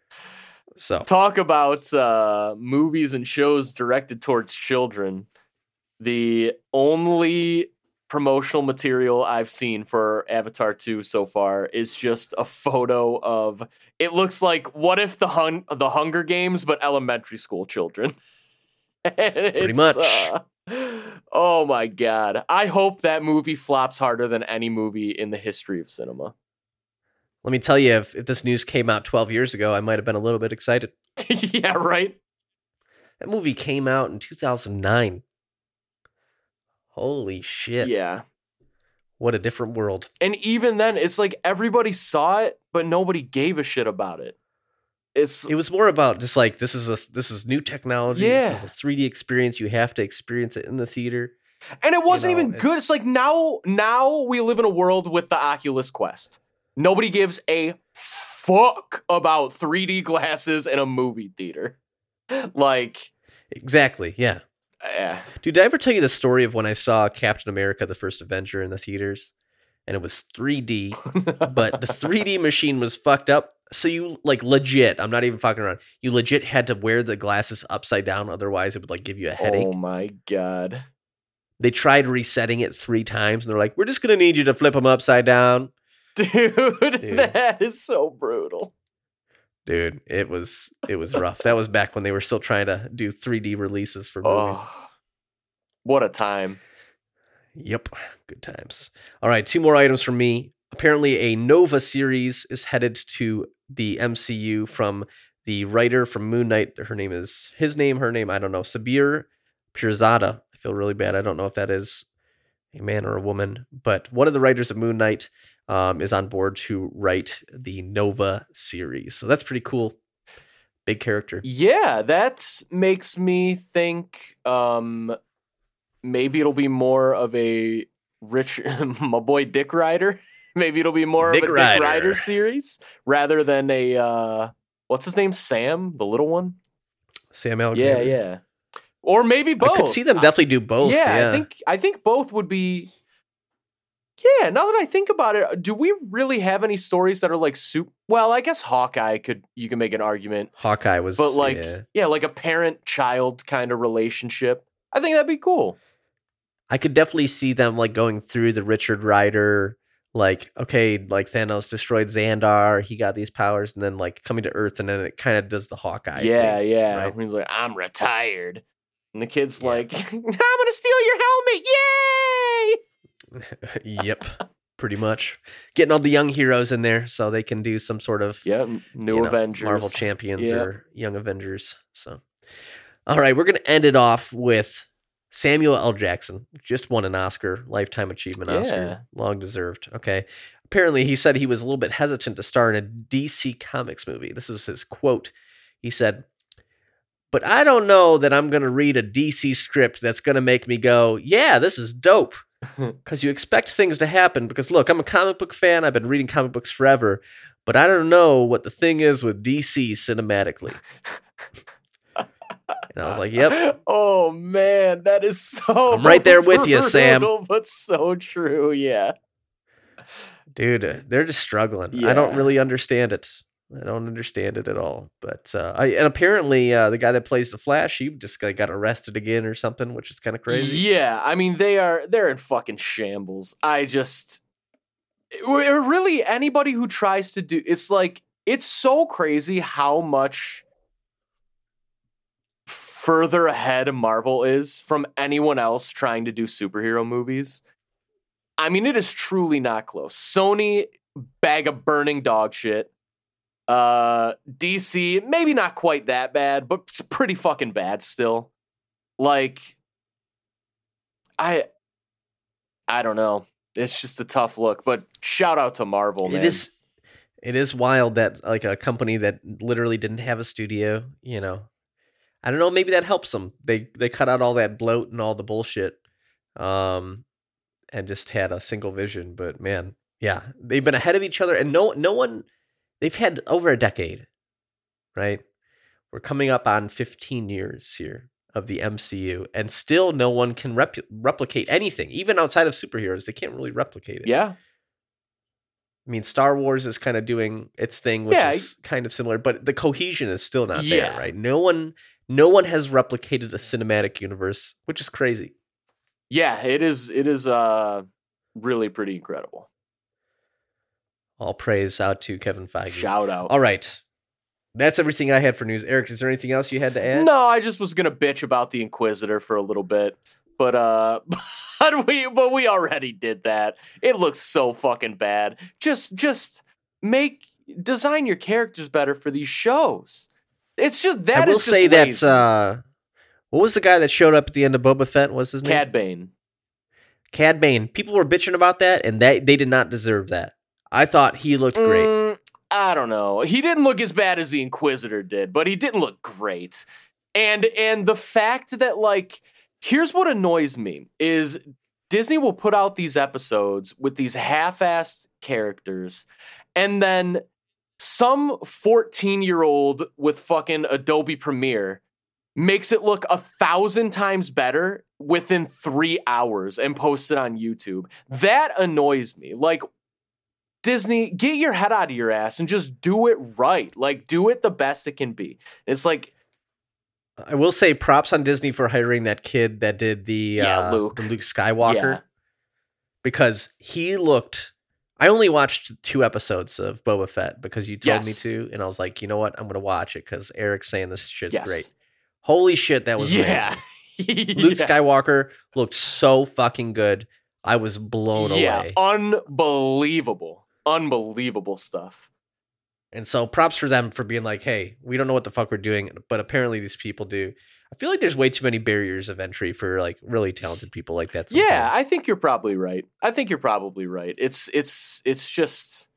So, Talk about uh movies and shows directed towards children. The only promotional material I've seen for Avatar 2 so far is just a photo of it looks like what if the hun- the Hunger Games but elementary school children. *laughs* *laughs* Pretty much. Uh, oh my god. I hope that movie flops harder than any movie in the history of cinema. let me tell you, if, if this news came out 12 years ago, I might have been a little bit excited. *laughs* yeah, right? That movie came out in 2009. Holy shit. Yeah. What a different world. And even then, it's like everybody saw it, but nobody gave a shit about it. It's It was more about just like this is a this is new technology. Yeah. This is a 3D experience. You have to experience it in the theater. and it wasn't know, even it- good. It's like now now we live in a world with the Oculus Quest. Nobody gives a fuck about 3D glasses in a movie theater. *laughs* Like Exactly. Yeah. Yeah. Dude, did I ever tell you the story of when I saw Captain America: The First Avenger in the theaters, and it was 3D, *laughs* but the 3D machine was fucked up. So you like legit, I'm not even fucking around. You legit had to wear the glasses upside down, otherwise it would like give you a headache. Oh my god. They tried resetting it three times, and they're like, "We're just gonna need you to flip them upside down." *laughs* Dude, that is so brutal. Dude, it was it was rough. that was back when they were still trying to do 3D releases for movies. Oh, what a time. Yep, good times. All right, two more items from me. Apparently, a Nova series is headed to the MCU from the writer from Moon Knight. Her name is his name, her name. I don't know. Sabir Pirzada. I feel really bad. I don't know if that is a man or a woman, but one of the writers of Moon Knight um, is on board to write the Nova series. So that's pretty cool. Big character. Yeah, that makes me think um maybe it'll be more of a rich *laughs* my boy Dick Rider. *laughs* maybe it'll be more Dick of a Rider. Dick Rider series rather than a uh what's his name? Sam, the little one? Sam Yeah, Alexander. yeah. Or maybe both. I could see them definitely do both. yeah, Yeah, I think I think both would be. Yeah, now that I think about it, do we really have any stories that are like soup? Well, I guess Hawkeye could you can make an argument, Hawkeye was. but like yeah. yeah, like a parent-child kind of relationship. I think that'd be cool. I could definitely see them like going through the Richard Rider, like okay, like Thanos destroyed Xandar, he got these powers, and then like coming to Earth, and then it kind of does the Hawkeye. yeah, thing. yeah. right? He's like, I'm retired, and the kid's Yeah. like, *laughs* I'm gonna steal your helmet! Yay! *laughs* yep, pretty much getting all the young heroes in there so they can do some sort of Yeah, new you know, Avengers, Marvel Champions Yeah. or Young Avengers. So, all right, we're gonna end it off with Samuel L. Jackson. Just won an Oscar, Lifetime Achievement Yeah. Oscar, long deserved. Okay. Apparently, he said he was a little bit hesitant to star in a DC Comics movie. This is his quote. He said, "But I don't know that I'm gonna read a DC script that's gonna make me go, yeah, this is dope." *laughs* Because you expect things to happen. Because look, I'm a comic book fan. I've been reading comic books forever but I don't know what the thing is with DC cinematically. *laughs* and I was like, yep. *laughs* Oh man, that is so. I'm right there *laughs* with you, Sam. But so true. Yeah. Dude, uh, they're just struggling. I don't really understand it. I don't understand it at all. But uh, I and apparently uh, the guy that plays the Flash, he just like, got arrested again or something, which is kind of crazy. Yeah, I mean they are they're in fucking shambles. I just really anybody who tries to do it's like it's so crazy how much further ahead Marvel is from anyone else trying to do superhero movies. I mean, it is truly not close. Sony bag of burning dog shit. Uh DC, maybe not quite that bad, but it's pretty fucking bad still. Like I I don't know. It's just a tough look, but shout out to Marvel, man. It is it is wild that like a company that literally didn't have a studio, you know. I don't know, maybe that helps them. They they cut out all that bloat and all the bullshit. Um and just had a single vision, but man, yeah, they've been ahead of each other and no no one they've had over a decade, right? We're coming up on 15 years here of the MCU and still no one can rep- replicate anything, even outside of superheroes. They can't really replicate it. Yeah. I mean, Star Wars is kind of doing its thing, which Yeah, is kind of similar, but the cohesion is still not Yeah. there, right? No one, no one has replicated a cinematic universe, which is crazy. Yeah, it is it is uh really pretty incredible. All praise out to Kevin Feige. Shout out. All right, that's everything I had for news. Erik, is there anything else you had to add? No, I just was gonna bitch about the Inquisitor for a little bit, but uh, *laughs* but we but we already did that. It looks so fucking bad. Just just make design your characters better for these shows. It's just that I will is say that. lazy. Uh, what was the guy that showed up at the end of Boba Fett? Was his name Cad Bane. Cad Bane? People were bitching about that, and they they did not deserve that. I thought he looked great. Mm, I don't know. He didn't look as bad as the Inquisitor did, but he didn't look great. And and the fact that like here's what annoys me is Disney will put out these episodes with these half-assed characters and then some 14-year-old with fucking Adobe Premiere makes it look a thousand times better within three hours and posts it on YouTube. That annoys me. Like, Disney, get your head out of your ass and just do it right. Like, do it the best it can be. It's like, I will say props on Disney for hiring that kid that did the Yeah, uh, Luke. the Luke Skywalker Yeah. because he looked. I only watched two episodes of Boba Fett because you told me to, and I was like, you know what, I'm gonna watch it because Erik's saying this shit's yes. great. Holy shit, that was yeah. *laughs* Luke yeah. Skywalker looked so fucking good. I was blown yeah, away. unbelievable. Unbelievable stuff. And so props for them for being like, hey, we don't know what the fuck we're doing, but apparently these people do. I feel like there's way too many barriers of entry for like really talented people like that. Yeah. I think you're probably right. I think you're probably right. It's it's it's just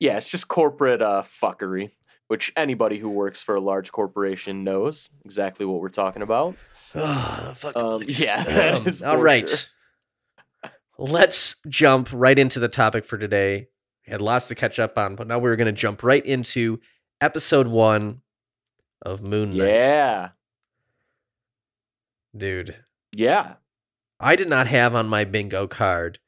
yeah, it's just corporate uh fuckery, which anybody who works for a large corporation knows exactly what we're talking about. *sighs* Fuck. Um, yeah, Um, all sure. Let's jump right into the topic for today. We had lots to catch up on, but now we're going to jump right into episode one of Moon Knight. Yeah, Dude, yeah. I did not have on my bingo card.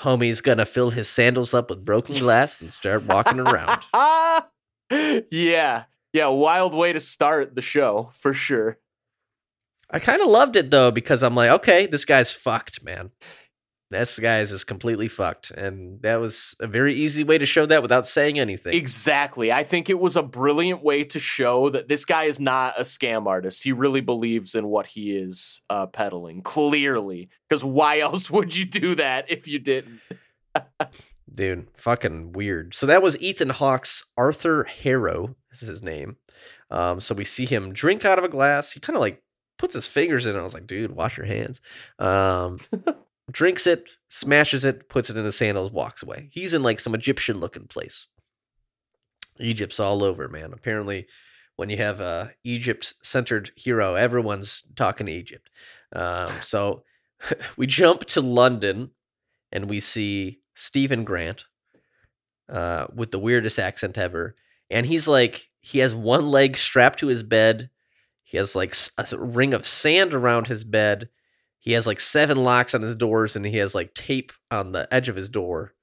Homie's gonna fill his sandals up with broken *laughs* glass and start walking around. *laughs* yeah, yeah. Wild way to start the show for sure. I kind of loved it though because I'm like, okay, this guy's fucked, man. This guy's is completely fucked, and that was a very easy way to show that without saying anything. Exactly. I think it was a brilliant way to show that this guy is not a scam artist. He really believes in what he is uh, peddling, clearly. Because why *laughs* else would you do that if you didn't? *laughs* Dude, fucking weird. So that was Ethan Hawke's Arthur Harrow. This is his name. Um, so we see him drink out of a glass. He kind of like puts his fingers in it. I was like, dude, wash your hands. Um, *laughs* drinks it, smashes it, puts it in his sandals, walks away. He's in like some Egyptian looking place. Egypt's all over, man. Apparently, when you have a Egypt centered hero, everyone's talking Egypt. Um, so *laughs* we jump to London and we see Steven Grant uh, with the weirdest accent ever. And he's like, he has one leg strapped to his bed. He has like a ring of sand around his bed. He has like seven locks on his doors and he has like tape on the edge of his door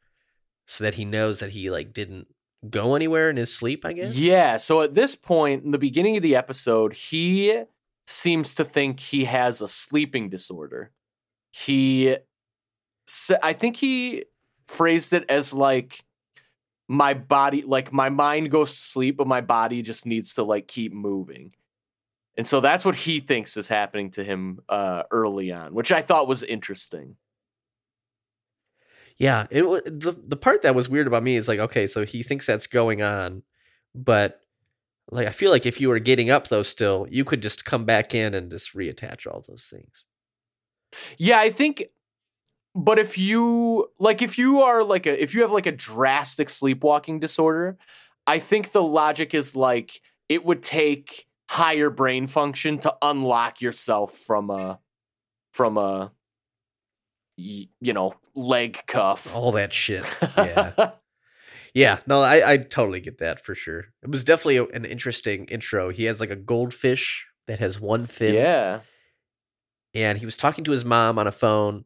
so that he knows that he like didn't go anywhere in his sleep, I guess. Yeah. So at this point, in the beginning of the episode, he seems to think he has a sleeping disorder. He, I think he phrased it as like, my body, like my mind goes to sleep, but my body just needs to like keep moving. And so that's what he thinks is happening to him uh, early on, which I thought was interesting. Yeah, it wa- the the part that was weird about me is like, okay, so he thinks that's going on, but like I feel like if you were getting up though, still you could just come back in and just reattach all those things. Yeah, I think but if you like if you are like a if you have like a drastic sleepwalking disorder, I think the logic is like it would take higher brain function to unlock yourself from a from a you know, leg cuff. All that shit. Yeah, *laughs* yeah. No, I I totally get that for sure. It was definitely a- an interesting intro. He has like a goldfish that has one fin. yeah. and he was talking to his mom on a phone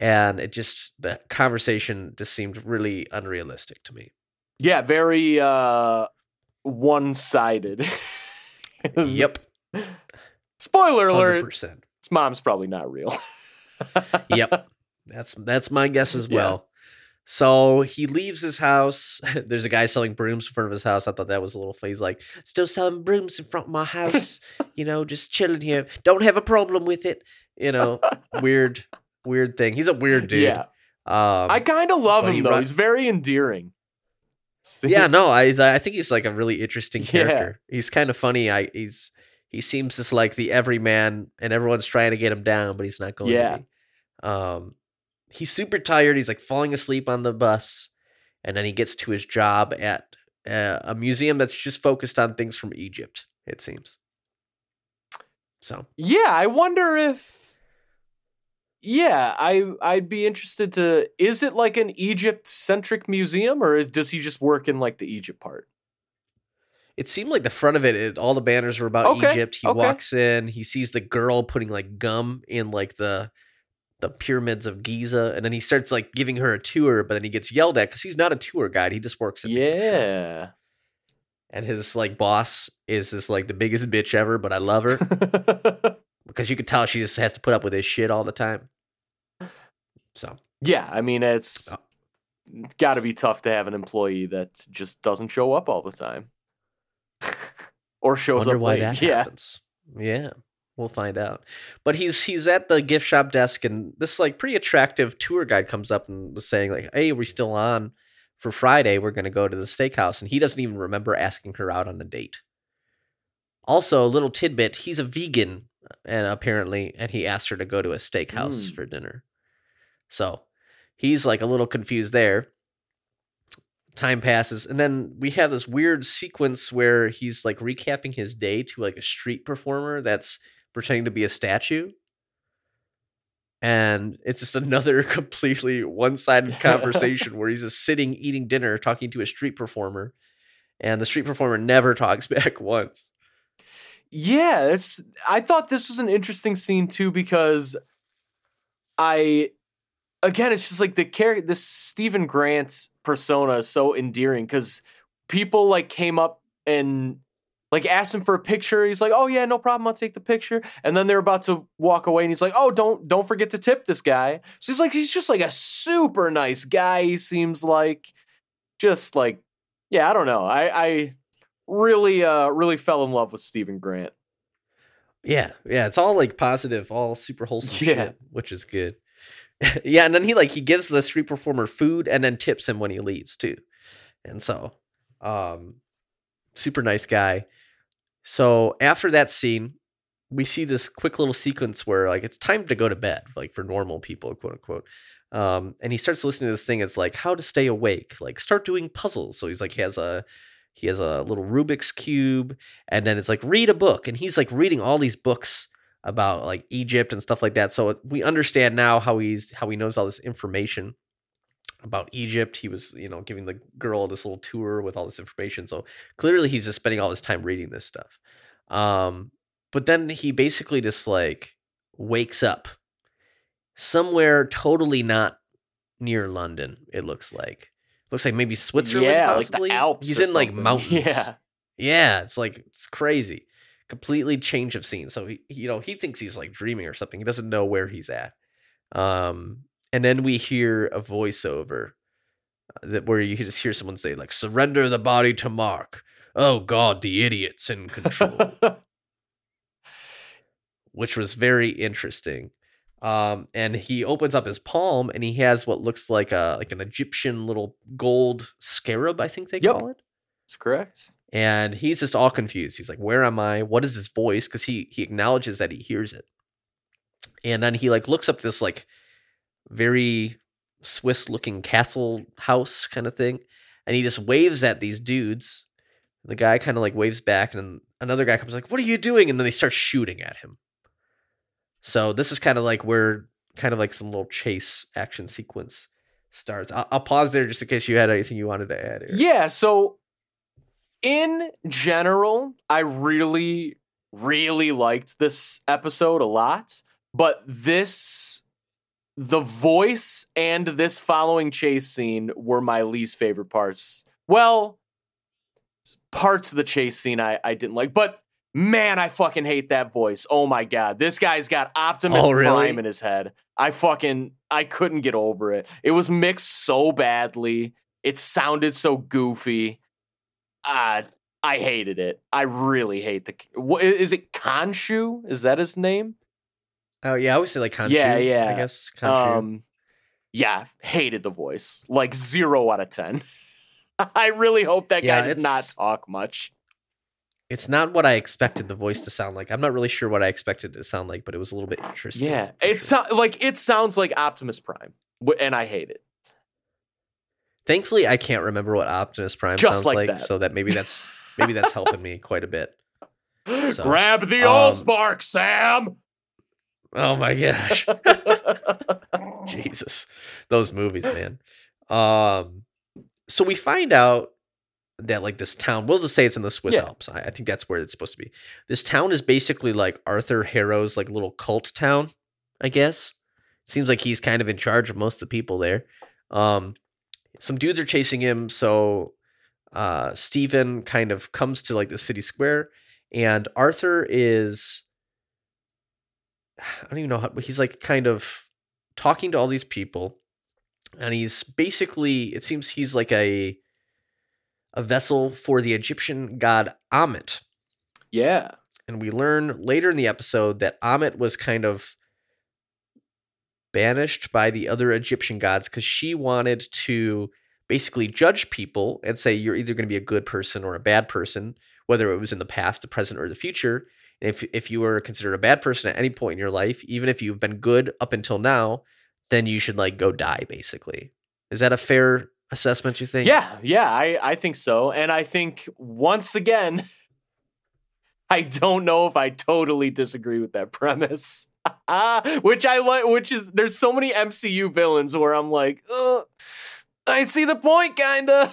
and it just the conversation just seemed really unrealistic to me Yeah, very uh one-sided. *laughs* yep Spoiler alert. 100% His mom's probably not real. *laughs* yep that's that's my guess as Yeah. well so he leaves his house *laughs* there's a guy selling brooms in front of his house i thought that was a little phase like still selling brooms in front of my house *laughs* you know just chilling here don't have a problem with it you know weird weird thing he's a weird dude Yeah. um I kind of love him though. run- He's very endearing. Yeah no i i think he's like a really interesting *laughs* Yeah. character he's kind of funny i he's he seems just like the everyman and everyone's trying to get him down but he's not going Yeah. to be. um he's super tired he's like falling asleep on the bus and then he gets to his job at uh, a museum that's just focused on things from egypt it seems so Yeah, I wonder if. Yeah, I I'd be interested to. Is it like an Egypt centric museum, or is, does he just work in like the Egypt part? it seemed like the front of it, it all the banners were about Okay, Egypt. He okay. walks in, he sees the girl putting like gum in like the the pyramids of Giza, and then he starts like giving her a tour, but then he gets yelled at because he's not a tour guide. He just works. Yeah. And his like boss is this like the biggest bitch ever, but I love her *laughs* because you can tell she just has to put up with his shit all the time. So yeah, I mean it's Oh. got to be tough to have an employee that just doesn't show up all the time. *laughs* or shows wonder up why late. that yeah. happens. Yeah, we'll find out. But he's he's at the gift shop desk, and this like pretty attractive tour guide comes up and was saying like, "Hey, we're still on for Friday. We're going to go to the steakhouse," and he doesn't even remember asking her out on a date. Also, a little tidbit: he's a vegan, and apparently, and he asked her to go to a steakhouse Mm. for dinner. So he's like a little confused there. Time passes, and then we have this weird sequence where he's like recapping his day to like a street performer that's pretending to be a statue. And it's just another *laughs* completely one sided conversation where *laughs* he's just sitting eating dinner talking to a street performer, and the street performer never talks *laughs* back once. Yeah, it's I thought this was an interesting scene too because I again it's just like the character this Steven Grant persona is so endearing cuz people like came up and like asked him for a picture. He's like, "Oh yeah, no problem. I'll take the picture." And then they're about to walk away and he's like, "Oh, don't don't forget to tip this guy." So he's like he's just like a super nice guy. He seems like just like yeah, I don't know. I I really uh really fell in love with Steven Grant. Yeah, yeah, it's all like positive, all super *laughs* wholesome Yeah. shit, which is good. *laughs* yeah, and then he like he gives the street performer food and then tips him when he leaves too. And so, um super nice guy. So after that scene, we see this quick little sequence where like it's time to go to bed, like for normal people, quote unquote. Um, and he starts listening to this thing. It's like how to stay awake, like start doing puzzles. So he's like he has a he has a little Rubik's cube, and then it's like read a book, and he's like reading all these books about like Egypt and stuff like that. So we understand now how he's how he knows all this information about Egypt. He was, you know, giving the girl this little tour with all this information. So clearly he's just spending all his time reading this stuff. Um, but then he basically just like wakes up somewhere totally not near London, it looks like. Looks like maybe Switzerland, yeah, possibly. like the Alps. He's in like something. *laughs* mountains. Yeah, Yeah, it's like it's crazy. Completely change of scene. So he, you know, he thinks he's like dreaming or something. He doesn't know where he's at. Um, and then we hear a voiceover uh, that where you just hear someone say like, "Surrender the body to Mark." Oh God, the idiot's in control, *laughs* which was very interesting. Um, and he opens up his palm and he has what looks like a like an Egyptian little gold scarab, I think they Yep. call it that's correct. and he's just all confused. He's like, "Where am I? What is this voice?" Because he he acknowledges that he hears it, and then he like looks up this like very Swiss looking castle house kind of thing, and he just waves at these dudes. The guy kind of like waves back, and then another guy comes like, "What are you doing?" And then they start shooting at him. So this is kind of like where kind of like some little chase action sequence starts. I'll, I'll pause there just in case you had anything you wanted to add. Yeah, so in general, I really, really liked this episode a lot. But this, the voice and this following chase scene were my least favorite parts. Well, parts of the chase scene I, I didn't like, but man, I fucking hate that voice. Oh my god, this guy's got Optimus Oh, really? Prime in his head. I fucking I couldn't get over it. It was mixed so badly. It sounded so goofy. Uh, I hated it. I really hate the. What is it? Khonshu? Is that his name? Oh yeah, I always say like Khonshu. Yeah, yeah. I guess Khonshu. Um, yeah, hated the voice. Like zero out of ten. *laughs* I really hope that Yeah, guy does not talk much. It's not what I expected the voice to sound like. I'm not really sure what I expected it to sound like, but it was a little bit interesting. Yeah, for it sure. so, like it sounds like Optimus Prime, and I hate it. Thankfully, I can't remember what Optimus Prime Just sounds like like, that. so that maybe that's maybe that's helping me quite a bit. *gasps* So, Grab the um, Allspark, Sam. Oh my gosh, *laughs* *laughs* Jesus, those movies, man. Um, so we find out that like this town. We'll just say it's in the Swiss Yeah. Alps. I, I think that's where it's supposed to be. This town is basically like Arthur Harrow's like little cult town. I guess seems like he's kind of in charge of most of the people there. Um, some dudes are chasing him, so uh, Steven kind of comes to like the city square, and Arthur is. I don't even know how he's like kind of talking to all these people, and he's basically it seems he's like a a vessel for the Egyptian god Ammit. Yeah. And we learn later in the episode that Ammit was kind of banished by the other Egyptian gods because she wanted to basically judge people and say you're either going to be a good person or a bad person, whether it was in the past, the present, or the future. And if if you were considered a bad person at any point in your life, even if you've been good up until now, then you should like go die. Basically, is that a fair assessment? You think? Yeah, yeah, I, I think so. And I think once again, *laughs* I don't know if I totally disagree with that *laughs* premise. *laughs* which I like which is there's so many MCU villains where I'm like, uh, I see the point kinda.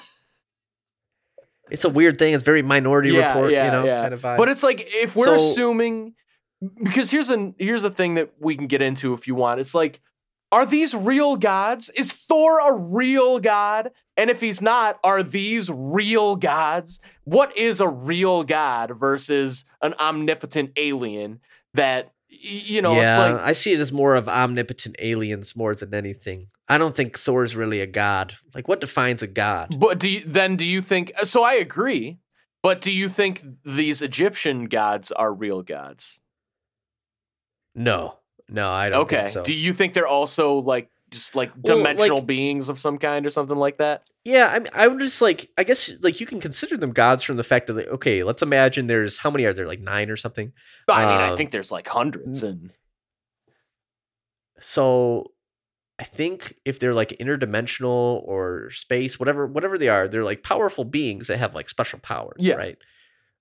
It's a weird thing. It's very minority Yeah, report, yeah, you know, yeah. kind of vibe. But it's like if we're So- assuming because here's an here's a thing that we can get into if you want. It's like are these real gods? Is Thor a real god? And if he's not, are these real gods? What is a real god versus an omnipotent alien that you know, yeah, it's like I see it as more of omnipotent aliens more than anything. I don't think Thor's really a god. Like, what defines a god? But do you, then do you think uh, so I agree, but do you think these Egyptian gods are real gods? No, no, I don't. Okay. Think so. Do you think they're also like just like Well, dimensional like- beings of some kind or something like that? yeah, I mean, I would just like, I guess, like you can consider them gods from the fact that, like, okay, let's imagine there's how many are there? Like nine or something. I mean, I Um, think there's like hundreds and So, I think if they're like interdimensional or space, whatever, whatever they are, they're like powerful beings that have like special powers, Yeah. right?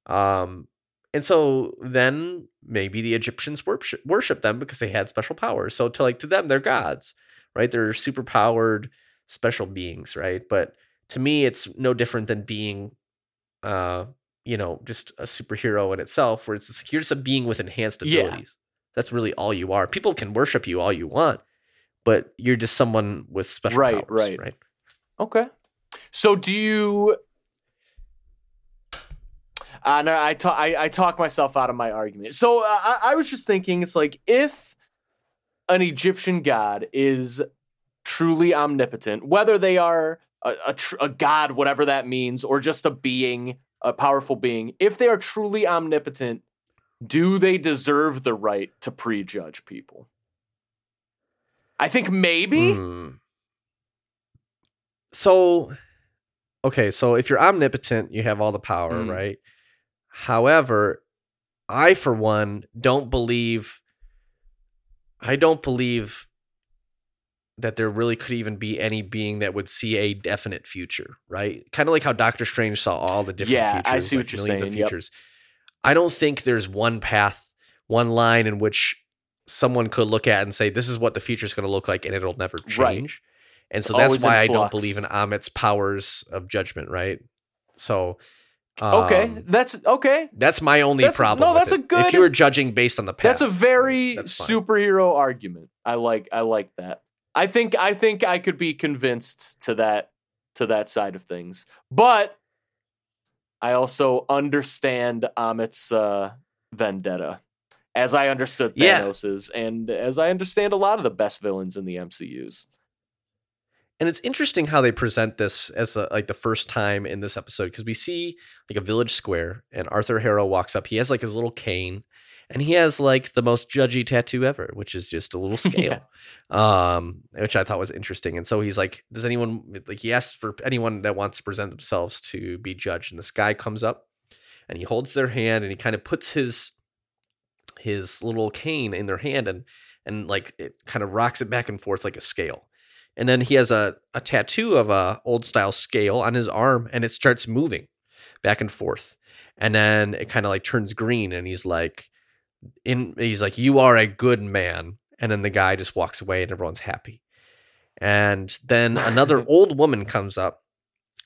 Um, and so then maybe the Egyptians worship, worship them because they had special powers. So to like to them, they're gods, right? They're super powered special beings, right? But to me, it's no different than being, uh, you know, just a superhero in itself, where it's just, like, you're just a being with enhanced Yeah. abilities. That's really all you are. People can worship you all you want, but you're just someone with special Right, powers, right. right? okay. So do you? Uh, no, I talk. I, I talk myself out of my argument. So uh, I, I was just thinking, it's like if an Egyptian god is truly omnipotent, whether they are a, a, tr- a god, whatever that means, or just a being, a powerful being, if they are truly omnipotent, do they deserve the right to prejudge people? I think maybe. Hmm. So, okay, so if you're omnipotent, you have all the power, Mm. right? However, I, for one, don't believe. I don't believe that there really could even be any being that would see a definite future, right? Kind of like how Doctor Strange saw all the different Yeah, futures. I see like what you're millions of saying, yep. futures. I don't think there's one path, one line in which someone could look at and say, this is what the future is going to look like and it'll never change. Right. And so It's that's why I don't believe in Ammit's powers of judgment, right? So, Okay, um, that's okay. that's my only That's- problem. no, that's a it. If good- you were judging based on the past, That's a very that's superhero argument. I like I like that. I think I think I could be convinced to that to that side of things. But I also understand Ammit's uh, vendetta as I understood Yeah. Thanos's and as I understand a lot of the best villains in the MCUs. And it's interesting how they present this as a, like the first time in this episode because we see like a village square and Arthur Harrow walks up. He has like his little cane and he has like the most judgy tattoo ever, which is just a little *laughs* scale, um, which I thought was interesting. And so he's like, "Does anyone like?" He asks for anyone that wants to present themselves to be judged, and this guy comes up and he holds their hand and he kind of puts his his little cane in their hand and and like it kind of rocks it back and forth like a scale. And then he has a, a tattoo of a old style scale on his arm and it starts moving back and forth. And then it kind of like turns green and he's like in he's like, You are a good man. And then the guy just walks away and everyone's happy. And then another *laughs* old woman comes up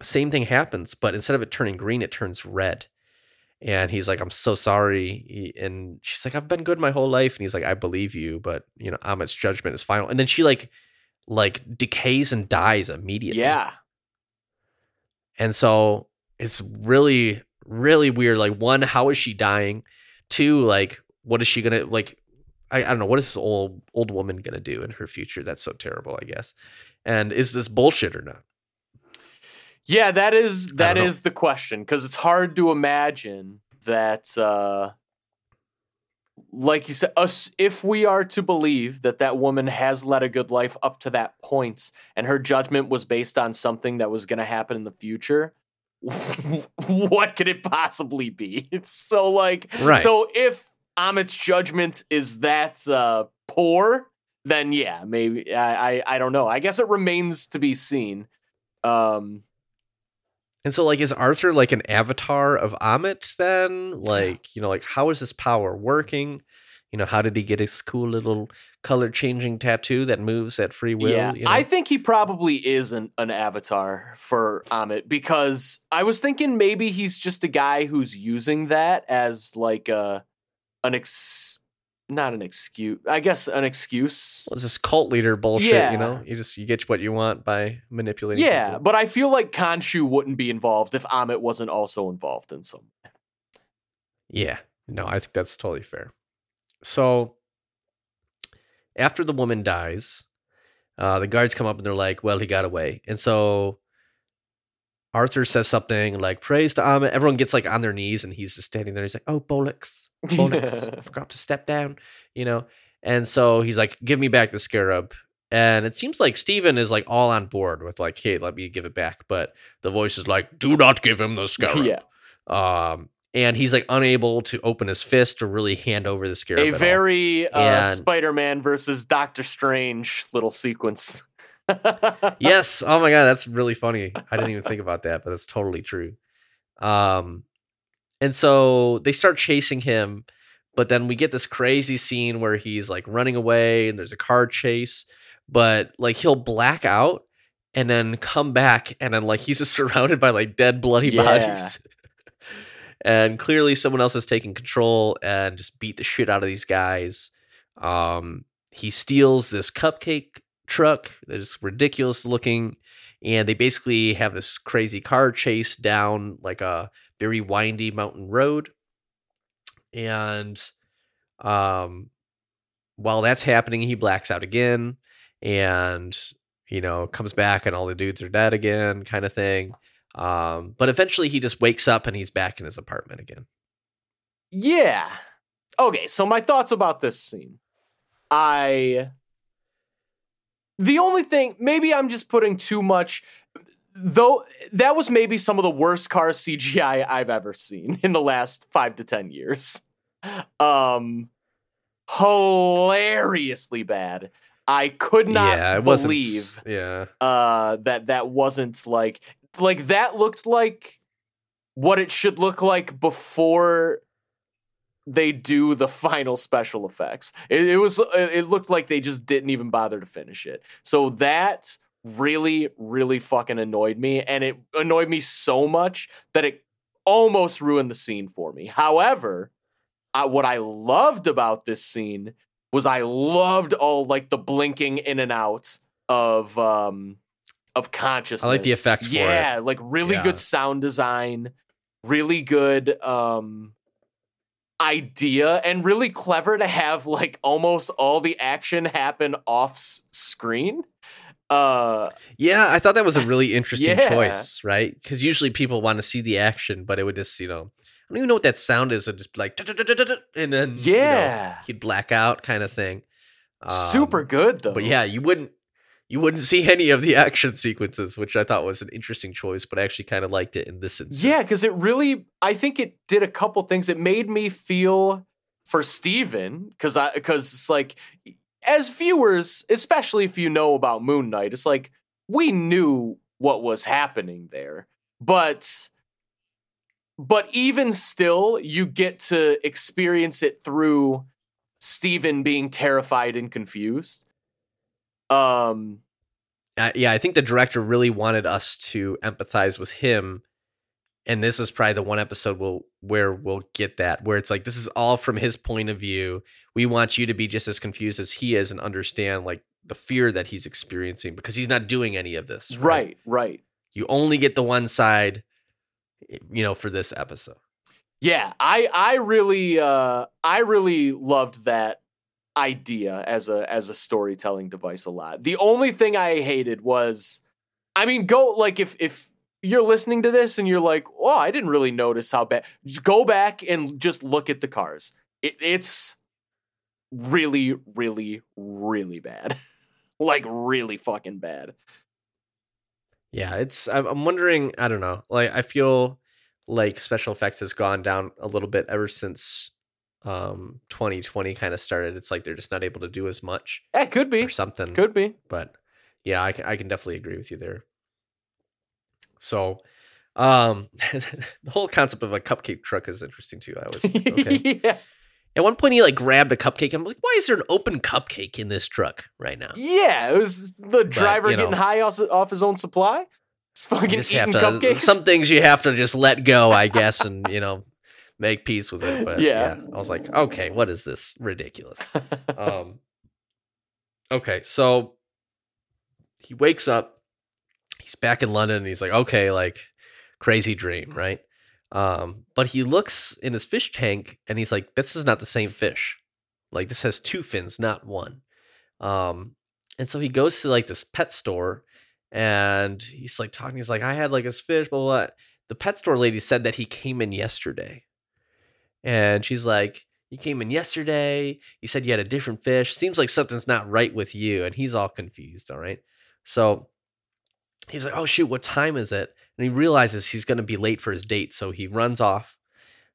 same thing happens, but instead of it turning green, it turns red. And he's like, I'm so sorry. And she's like, I've been good my whole life. And he's like, I believe you, but you know, Ammit's judgment is final. And then she like like decays and dies immediately. Yeah. And so it's really, really weird. Like, one, how is she dying? Two, like, what is she gonna like? I, I don't know. What is this old old woman gonna do in her future? That's so terrible, I guess. And is this bullshit or not? Yeah, that is that is the question because it's hard to imagine that uh like you said us if we are to believe that that woman has led a good life up to that point and her judgment was based on something that was going to happen in the future *laughs* what could it possibly be? It's so like Right. so if Ammit's judgment is that uh poor then yeah maybe I, I I don't know. I guess it remains to be seen. Um And so, like, is Arthur like an avatar of Ammit then? Like, you know, like, how is this power working? You know, how did he get his cool little color changing tattoo that moves at free will? yeah, you know? I think he probably is an, an avatar for Ammit because I was thinking maybe he's just a guy who's using that as like a an ex not an excuse I guess an excuse. Well, it's this cult leader bullshit, Yeah. you know? You just you get what you want by manipulating. Yeah, people. but I feel like Khonshu wouldn't be involved if Ammit wasn't also involved in some. Way. Yeah. No, I think that's totally fair. So after the woman dies, uh, the guards come up and they're like, well, he got away. And so Arthur says something like, praise to Ammit. Everyone gets like on their knees and he's just standing there. He's like, oh, bollocks, *laughs* I forgot to step down, you know? And so he's like, give me back the scarab. And it seems like Steven is like all on board with like, hey, let me give it back. But the voice is like, do not give him the *laughs* scarab. yeah, Um, and he's like unable to open his fist or really hand over the scarab. a very uh, Spider-Man versus Doctor Strange little sequence. yes. *laughs* Oh my god, that's really funny. I didn't even think about that, but that's totally true. Um, and so they start chasing him, but then we get this crazy scene where he's like running away, and there's a car chase, but like he'll black out and then come back, and then like he's *laughs* just surrounded by like dead, bloody Yeah. bodies. *laughs* and clearly someone else has taken control and just beat the shit out of these guys. Um, he steals this cupcake truck that is ridiculous looking, and they basically have this crazy car chase down like a very windy mountain road. And um, while that's happening, he blacks out again, and you know comes back, and all the dudes are dead again, kind of thing. Um, but eventually, he just wakes up and he's back in his apartment again. Yeah. Okay, so my thoughts about this scene. I the only thing maybe I'm just putting too much though that was maybe some of the worst car CGI I've ever seen *laughs* in the last 5 to 10 years. Um hilariously bad. I could not yeah, it believe Yeah, uh that that wasn't like like that looked like what it should look like before they do the final special effects it, it was it looked like they just didn't even bother to finish it so that really really fucking annoyed me and it annoyed me so much that it almost ruined the scene for me however I, what i loved about this scene was i loved all like the blinking in and out of um of consciousness. I like the effect. Yeah, like really Yeah. good sound design, really good um idea and really clever to have like almost all the action happen off screen. Uh yeah. I thought that was a really *laughs* interesting Yeah. choice, right? Because usually people want to see the action, but it would just, you know, I don't even know what that sound is. It'd just be like, and then you know, yeah. he'd black out, kind of thing. Super Um, good though. But yeah, you wouldn't you wouldn't see any of the *laughs* action sequences, which I thought was an interesting choice, but I actually kind of liked it in this instance. Yeah, because it really, I think it did a couple things. It made me feel for Steven, because I, because it's like, as viewers, especially if you know about Moon Knight, it's like we knew what was happening there, but, but even still, you get to experience it through Steven being terrified and confused. Um, uh, yeah, I think the director really wanted us to empathize with him, and this is probably the one episode we'll where we'll get that where it's like this is all from his point of view. We want you to be just as confused as he is and understand like the fear that he's experiencing because he's not doing any of this. Right, right. You only get the one side, you know, for this episode. Yeah, I I really uh I really loved that idea as a as a storytelling device a lot. The only thing I hated was I mean go like if if you're listening to this and you're like, "Oh, I didn't really notice how bad." Just go back and just look at the cars. It, it's really really really bad. *laughs* like really fucking bad. Yeah, it's. I'm wondering. I don't know. Like, I feel like special effects has gone down a little bit ever since um 2020 kind of started. It's like they're just not able to do as much That could be. or something. Could be. But yeah, I can, I can definitely agree with you there. So, um, *laughs* the whole concept of a cupcake truck is interesting too. I was okay. *laughs* yeah. At one point, he like grabbed a cupcake. and I'm like, why is there an open cupcake in this truck right now? Yeah, it was the driver you know. getting high off, off his own supply. You fucking just eating to. cupcakes. Some things you have to just let go, I *laughs* guess, and you know, make peace with it. But Yeah. yeah, I was like, okay, what is this ridiculous? um okay so he wakes up he's back in london and he's like okay like crazy dream right um but he looks in his fish tank and he's like this is not the same fish like this has two fins not one um and so he goes to like this pet store and he's like talking he's like i had like this fish blah blah, blah. the pet store lady said that he came in yesterday and she's like you came in yesterday. You said you had a different fish. Seems like something's not right with you. And he's all confused. All right. So he's like, oh, shoot, what time is it? And he realizes he's going to be late for his date. So he runs off.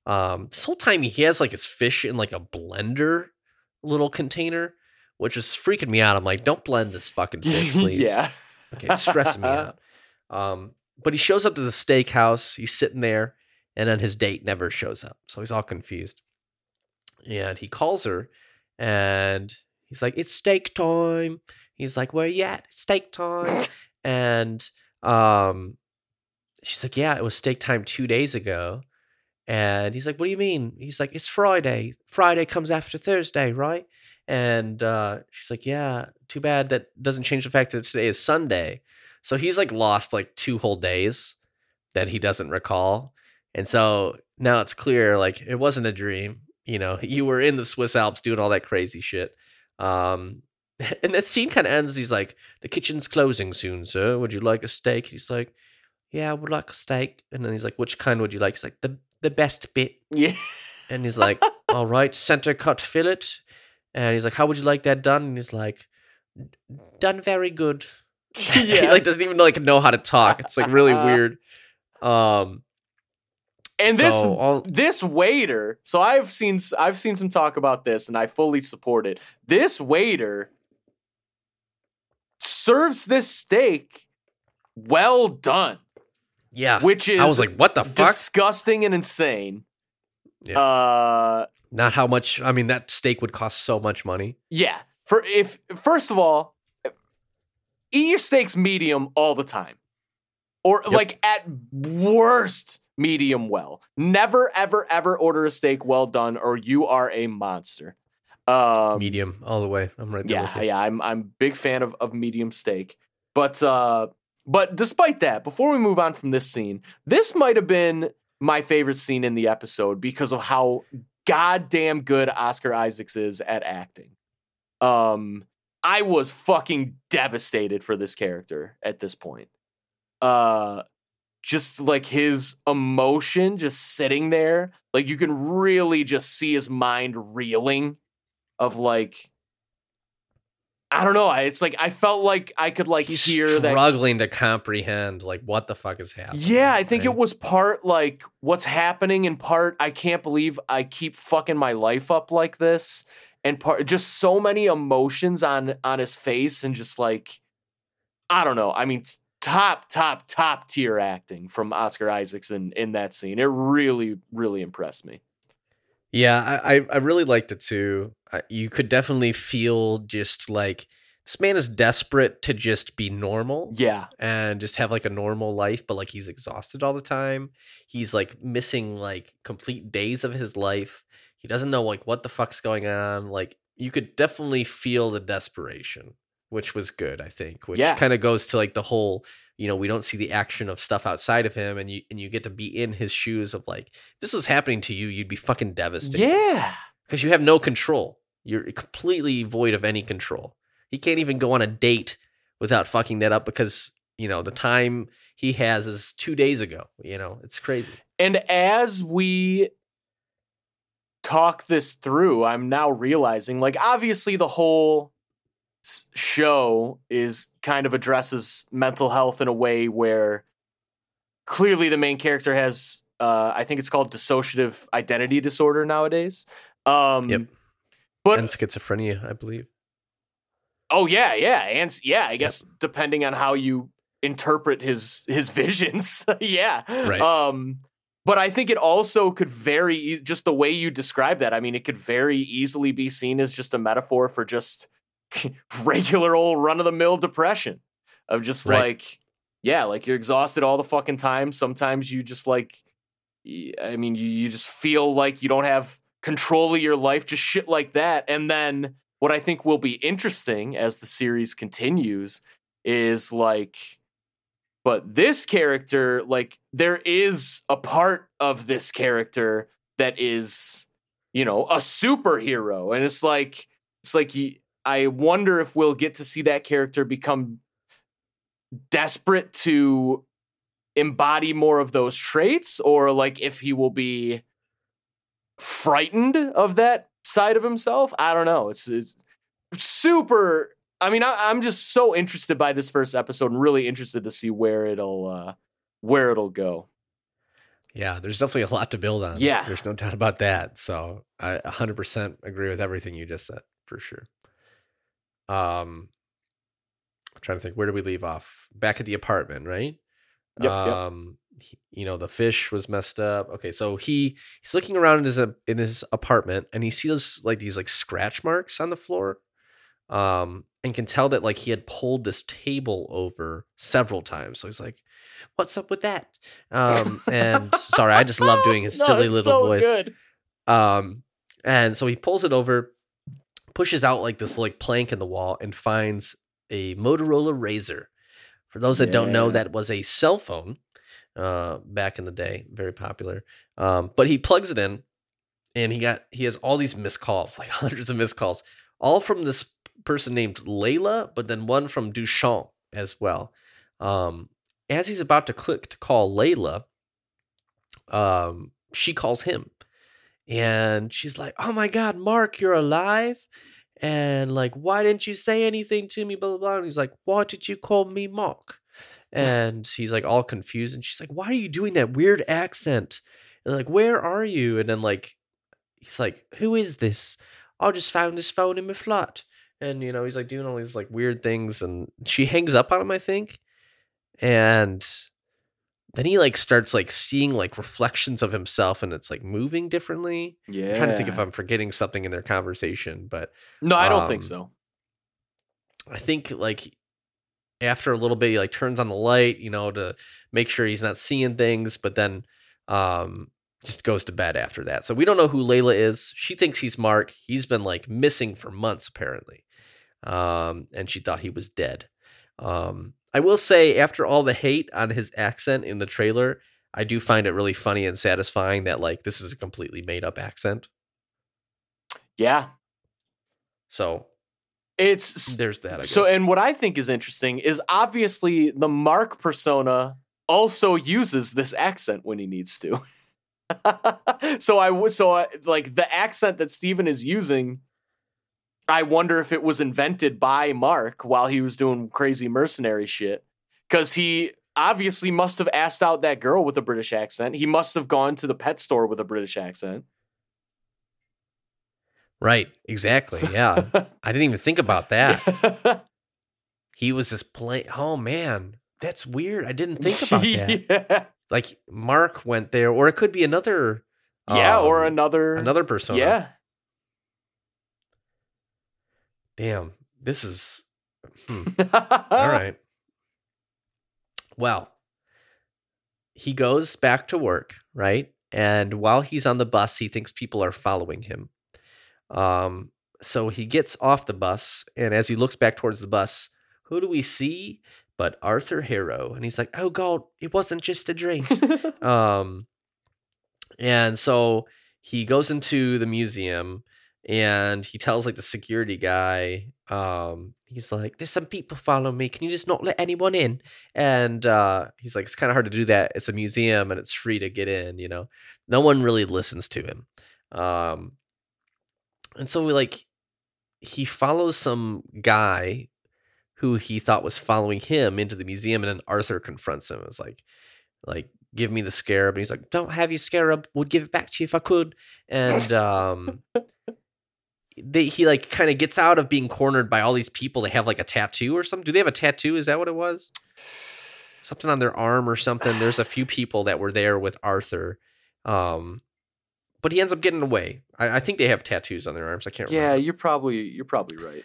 Um, this whole time he has like his fish in like a blender little container, which is freaking me out. I'm like, don't blend this fucking fish, *laughs* please. yeah. Okay, it's stressing me *laughs* out. Um, but he shows up to the steakhouse. He's sitting there, and then his date never shows up. So he's all confused. And he calls her, and he's like, "It's steak time." He's like, "Where you at? It's steak time." *laughs* and um, she's like, "Yeah, it was steak time two days ago." And he's like, "What do you mean?" He's like, "It's Friday. Friday comes after Thursday, right?" And uh, she's like, "Yeah, too bad that doesn't change the fact that today is Sunday." So he's like lost like two whole days that he doesn't recall. And so now it's clear like it wasn't a dream. You know, you were in the Swiss Alps doing all that crazy shit. Um, *laughs* and that scene kind of ends. He's like, "The kitchen's closing soon, sir. Would you like a steak?" He's like, "Yeah, I would like a steak." And then he's like, "Which kind would you like?" He's like, "The the best bit." Yeah. And he's like, *laughs* "All right, center cut fillet." And he's like, "How would you like that done?" And he's like, "Done very good." yeah. *laughs* he like doesn't even like know how to talk. It's like really weird. Um, and this this waiter, so I've seen I've seen some talk about this and I fully support it. This waiter serves this steak well done, yeah, which is I was like, what the fuck? disgusting and insane. Yeah. Uh Not how much. I mean, that steak would cost so much money. yeah. For if first of all, eat your steaks medium all the time. Or Yep. like at worst medium well. Never ever ever order a steak well done or you are a monster. Um Medium all the way. I'm right there. yeah, yeah, I'm I'm big fan of of medium steak. But uh but despite that, before we move on from this scene, this might have been my favorite scene in the episode because of how goddamn good Oscar Isaacs is at acting. Um I was fucking devastated for this character at this point. Uh just like his emotion just sitting there, like you can really just see his mind reeling of like I don't know. I- It's like I felt like I could like He's hear that. struggling to comprehend like what the fuck is happening. Yeah, I think it was part like what's happening, and part I can't believe I keep fucking my life up like this, and part just so many emotions on on his face, and just like I don't know. I mean, top top top tier acting from Oscar Isaacs in in that scene. It really really impressed me. Yeah, I I, really liked it too. You could definitely feel just like this man is desperate to just be normal Yeah. and just have like a normal life, but like he's exhausted all the time. He's like missing like complete days of his life. He doesn't know like what the fuck's going on. Like you could definitely feel the desperation, which was good, I think. Which Yeah. kind of goes to like the whole, you know, we don't see the action of stuff outside of him, and you and you get to be in his shoes of like, if this was happening to you, you'd be fucking devastated. Yeah. Because you have no control. You're completely void of any control. He can't even go on a date without fucking that up because, you know, the time he has is two days ago. You know, it's crazy. And as we talk this through, I'm now realizing like obviously the whole show is kind of addresses mental health in a way where clearly the main character has uh I think it's called dissociative identity disorder nowadays. Um Yep. but and schizophrenia, I believe. Oh yeah, yeah, and yeah, I guess depending on how you interpret his his *laughs* visions, yeah. Right. Um, but I think it also could very just the way you describe that. I mean, it could very easily be seen as just a metaphor for just *laughs* regular old run of the mill depression of just Right. like yeah, like you're exhausted all the fucking time. Sometimes you just like, i mean, you you just feel like you don't have control of your life, just shit like that, and then what I think will be interesting as the series continues is like, but this character, like, there is a part of this character that is, you know, a superhero. And it's like, it's like, y- I wonder if we'll get to see that character become desperate to embody more of those traits, or like if he will be frightened of that side of himself. I don't know. It's it's super. I mean, I, I'm just so interested by this first episode and really interested to see where it'll uh, where it'll go. Yeah, there's definitely a lot to build on. Yeah. There's no doubt about that. So I 100% agree with everything you just said, for sure. Um, I'm trying to think, where do we leave off? Back at the apartment, right? Yep, yep. um he- you know the fish was messed up okay so he he's looking around in his uh, in his apartment and he sees like these like scratch marks on the floor um and can tell that like he had pulled this table over several times so he's like what's up with that um and sorry i just love doing his *laughs* No, silly little so voice Good. um, and so he pulls it over, pushes out like this like plank in the wall, and finds a Motorola Razr. For those that don't know, that was a cell phone uh, back in the day, very popular. Um, but he plugs it in, and he got he has all these missed calls, like *laughs* hundreds of missed calls, all from this person named Layla, but then one from Duchamp as well. Um, as he's about to click to call Layla, um, she calls him and she's like, "Oh my God, Marc, you're alive!" And like, why didn't you say anything to me? Blah blah blah. And he's like, "Why did you call me Marc?" *laughs* And he's like all confused, and she's like, "Why are you doing that weird accent?" And like, "Where are you?" And then like, he's like, "Who is this? I just found this phone in my flat." And you know, he's like doing all these like weird things, and she hangs up on him, I think, and then he like starts like seeing like reflections of himself and it's like moving differently. Yeah. I'm trying to think if I'm forgetting something in their conversation, but No, I don't think um, so. I think like after a little bit he like turns on the light, you know, to make sure he's not seeing things, but then um just goes to bed after that. So we don't know who Layla is. She thinks he's Marc. He's been like missing for months apparently. Um and she thought he was dead. Um I will say after all the hate on his accent in the trailer, I do find it really funny and satisfying that like this is a completely made up accent. Yeah. So It's there's that I guess. So, and what I think is interesting is obviously the Marc persona also uses this accent when he needs to. *laughs* so I so I, like the accent that Steven is using. I wonder if it was invented by Marc while he was doing crazy mercenary shit, because he obviously must have asked out that girl with a British accent. He must have gone to the pet store with a British accent. right, exactly. So- yeah. I didn't even think about that. *laughs* he was this play. Oh man, that's weird. I didn't think about *laughs* that. yeah. Like Marc went there, or it could be another. Yeah, or um, another another persona. Yeah. Damn, this is Hmm. All *laughs* right. Well, he goes back to work, right? And while he's on the bus, he thinks people are following him. Um, so he gets off the bus, and as he looks back towards the bus, who do we see? But Arthur Harrow, and he's like, "Oh God, it wasn't just a dream." *laughs* um, and so he goes into the museum, and he tells like the security guy, um, he's like, "There's some people following me. Can you just not let anyone in?" And uh, he's like, "It's kind of hard to do that. It's a museum, and it's free to get in. You know, no one really listens to him." Um, and so we like he follows some guy who he thought was following him into the museum and then Arthur confronts him. It's like like give me the scarab and he's like don't have your scarab would give it back to you if I could *laughs* and um they, he like kind of gets out of being cornered by all these people they have like a tattoo or something do they have a tattoo is that what it was something on their arm or something there's a few *sighs* people that were there with Arthur um but he ends up getting away. I, I think they have tattoos on their arms. I can't remember. yeah, remember. you're probably you're probably right.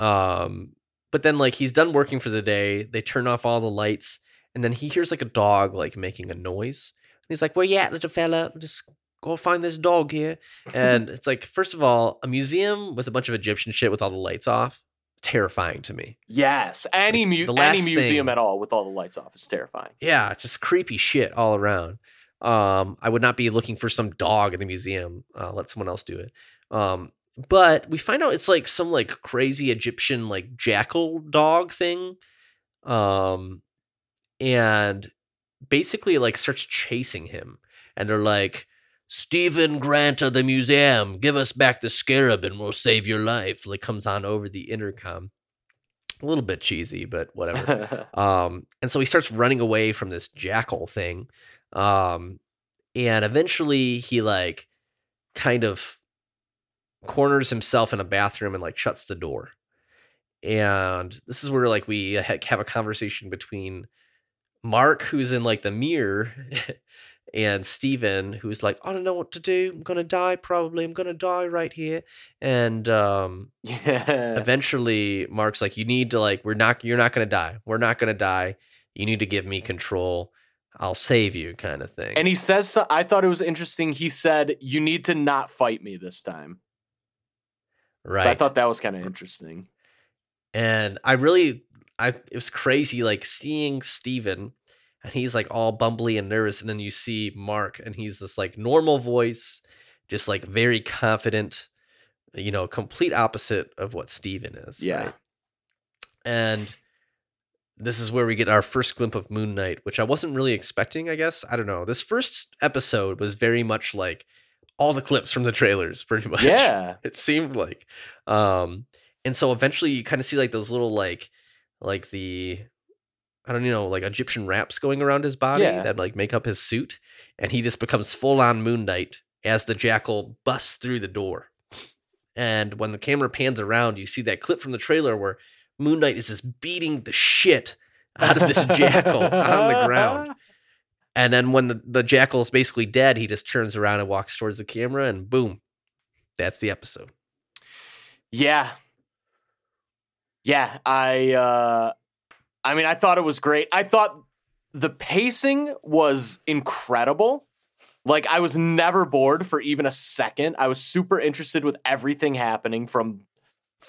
Um, but then like he's done working for the day. They turn off all the lights, and then he hears like a dog like making a noise. And he's like, "Where you at, little fella? Just go find this dog here." And it's like, first of all, a museum with a bunch of Egyptian shit with all the lights off, terrifying to me. Yes, any mu- any museum thing- at all with all the lights off is terrifying. Yeah, it's just creepy shit all around. Um, I would not be looking for some dog in the museum. Uh, let someone else do it. Um, but we find out it's like some like crazy Egyptian like jackal dog thing. Um, and basically like starts chasing him, and they're like, Steven Grant of the museum, give us back the scarab and we'll save your life. Like comes on over the intercom. A little bit cheesy, but whatever. *laughs* Um, and so he starts running away from this jackal thing. Um, and eventually he like kind of corners himself in a bathroom and like shuts the door. And this is where like we have a conversation between Marc, who's in like the mirror, *laughs* and Steven, who's like, I don't know what to do. I'm gonna die probably. I'm gonna die right here. And um *laughs* yeah. eventually mark's like you need to like we're not you're not gonna die we're not gonna die you need to give me control i'll save you kind of thing And he says, I thought it was interesting. He said, "You need to not fight me this time." right So I thought that was kind of interesting. and i really i it was crazy like seeing steven and he's like all bumbly and nervous and then you see mark and he's this like normal voice just like very confident you know complete opposite of what steven is Yeah. right? and this is where we get our first glimpse of Moon Knight, which I wasn't really expecting, I guess. I don't know. This first episode was very much like all the clips from the trailers, pretty *laughs* much. Yeah. It seemed like. Um, and so eventually you kind of see like those little like like the I don't know, like Egyptian wraps going around his body Yeah. that like make up his suit. And he just becomes full on Moon Knight as the jackal busts through the door. And when the camera pans around, you see that clip from the trailer where Moon Knight is just beating the shit out of this jackal on the ground. *laughs* And then when the, the jackal is basically dead, he just turns around and walks towards the camera, and boom, that's the episode. Yeah. Yeah, I uh I mean I thought it was great. I thought the pacing was incredible. Like I was never bored for even a second. I was super interested with everything happening from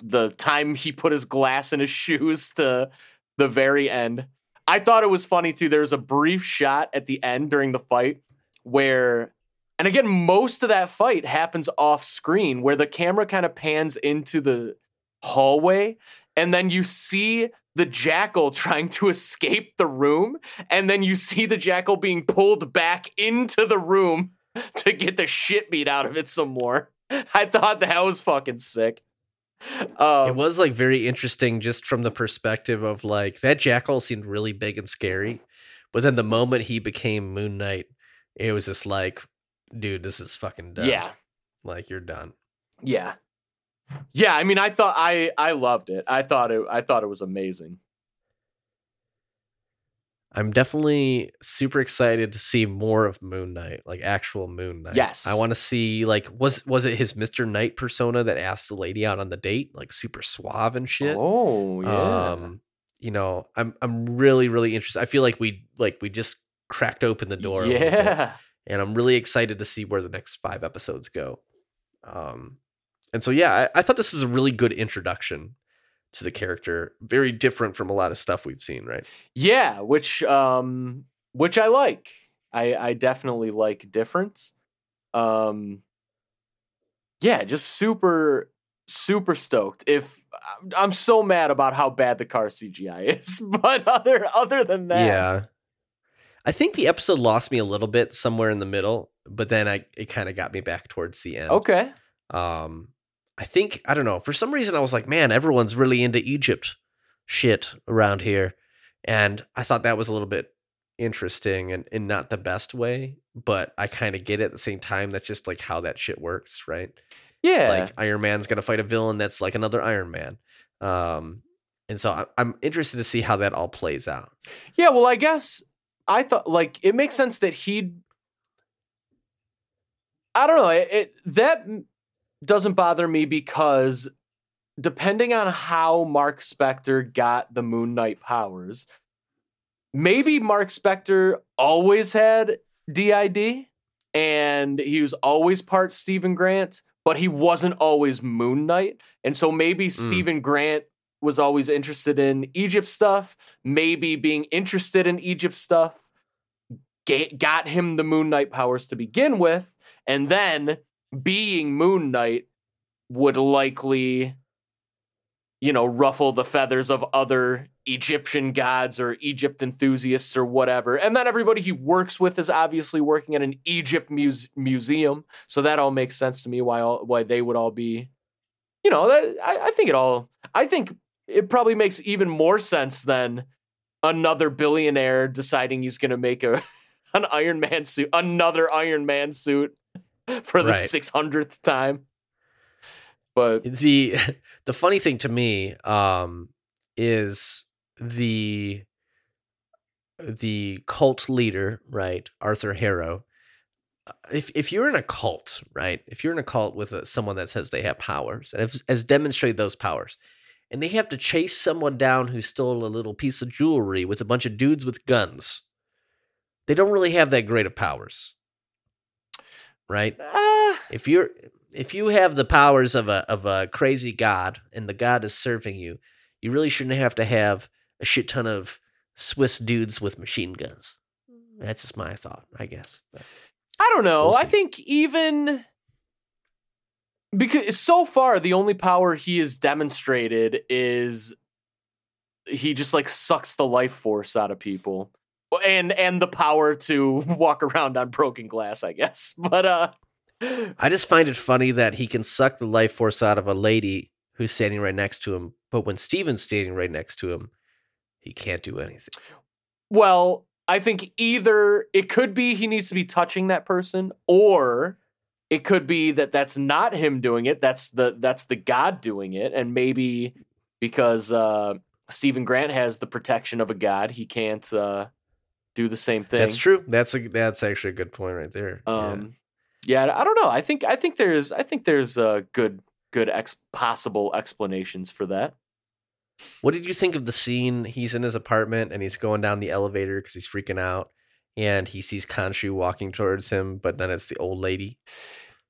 the time he put his glass in his *laughs* shoes to the very end. I thought it was funny too. There's a brief shot at the end during the fight where and again most of that fight happens off screen where the camera kind of pans into the hallway and then you see the jackal trying to escape the room and then you see the jackal being pulled back into the room *laughs* to get the shit beat out of it some more. *laughs* I thought that was fucking sick. Um, it was like very interesting just from the perspective of like that jackal seemed really big and scary. But then the moment he became Moon Knight, it was just like, dude, this is fucking done. yeah. Like you're done. Yeah. Yeah, I mean I thought I I loved it. I thought it I thought it was amazing. I'm definitely super excited to see more of Moon Knight, like actual Moon Knight. Yes. I want to see like was was it his Mr. Knight persona that asked the lady out on the date, like super suave and shit. Oh yeah. Um, you know, I'm I'm really really interested. I feel like we like we just cracked open the door. a bit, yeah. and I'm really excited to see where the next five episodes go. Um, and so yeah, I, I thought this was a really good introduction to the character. Very different from a lot of stuff we've seen, right? Yeah, which um which I like. I I definitely like difference. Um yeah, just super super stoked. If I'm so mad about how bad the car CGI is, *laughs* but other other than that, Yeah. I think the episode lost me a little bit somewhere in the middle, but then I it kind of got me back towards the end. Okay. Um I think I don't know, for some reason I was like, man, everyone's really into Egypt shit around here. And I thought that was a little bit interesting and in not the best way, but I kind of get it at the same time. That's just like how that shit works, right? Yeah. It's like Iron Man's gonna fight a villain that's like another Iron Man. Um and so I- I'm interested to see how that all plays out. Yeah, well, I guess I thought like it makes sense that he'd. I don't know. It, it that doesn't bother me because depending on how Marc Spector got the Moon Knight powers, maybe Marc Spector always had DID and he was always part Steven Grant, but he wasn't always Moon Knight, and so maybe hmm. Steven Grant was always interested in Egypt stuff, maybe being interested in Egypt stuff got him the Moon Knight powers to begin with, and then being Moon Knight would likely, you know, ruffle the feathers of other Egyptian gods or Egypt enthusiasts or whatever. And then everybody he works with is obviously working at an Egypt muse- museum, so that all makes sense to me. Why all why they would all be, you know, that, I, I think it all. I think it probably makes even more sense than another billionaire deciding he's going to make a *laughs* an Iron Man suit, another Iron Man suit *laughs* for the Right. six hundredth time. But the *laughs* the funny thing to me um is the the cult leader right arthur harrow uh, if if you're in a cult right if you're in a cult with a, someone that says they have powers and have, has demonstrated those powers and they have to chase someone down who stole a little piece of jewelry with a bunch of dudes with guns they don't really have that great of powers right uh, if you're if you have the powers of a of a crazy god and the god is serving you, you really shouldn't have to have a shit ton of Swiss dudes with machine guns. That's just my thought, I guess. But I don't know. We'll I think even because so far the only power he has demonstrated is he just like sucks the life force out of people. And and the power to *laughs* walk around on broken glass, I guess. *laughs* But uh I just find it funny that he can suck the life force out of a lady who's standing right next to him, but when Steven's standing right next to him, he can't do anything. Well, I think either it could be he needs to be touching that person, or it could be that that's not him doing it. That's the that's the God doing it, and maybe because uh, Steven Grant has the protection of a God, he can't uh, do the same thing. That's true. That's a that's actually a good point right there. Yeah. Um, yeah. I don't know. I think I think there's I think there's uh, good good ex- possible explanations for that. What did you think of the scene? He's in his apartment and he's going down the elevator because he's freaking out, and he sees Khonshu walking towards him, but then it's the old lady.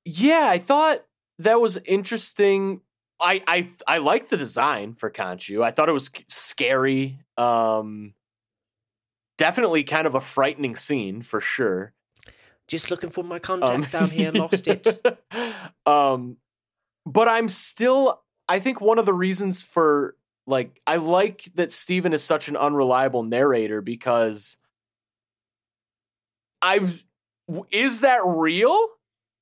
Yeah, I thought that was interesting. I I I liked the design for Khonshu. I thought it was scary. Um definitely kind of a frightening scene for sure. Just looking for my contact Um, down here, lost it. *laughs* um but I'm still I think one of the reasons for like I like that Steven is such an unreliable narrator because I've is that real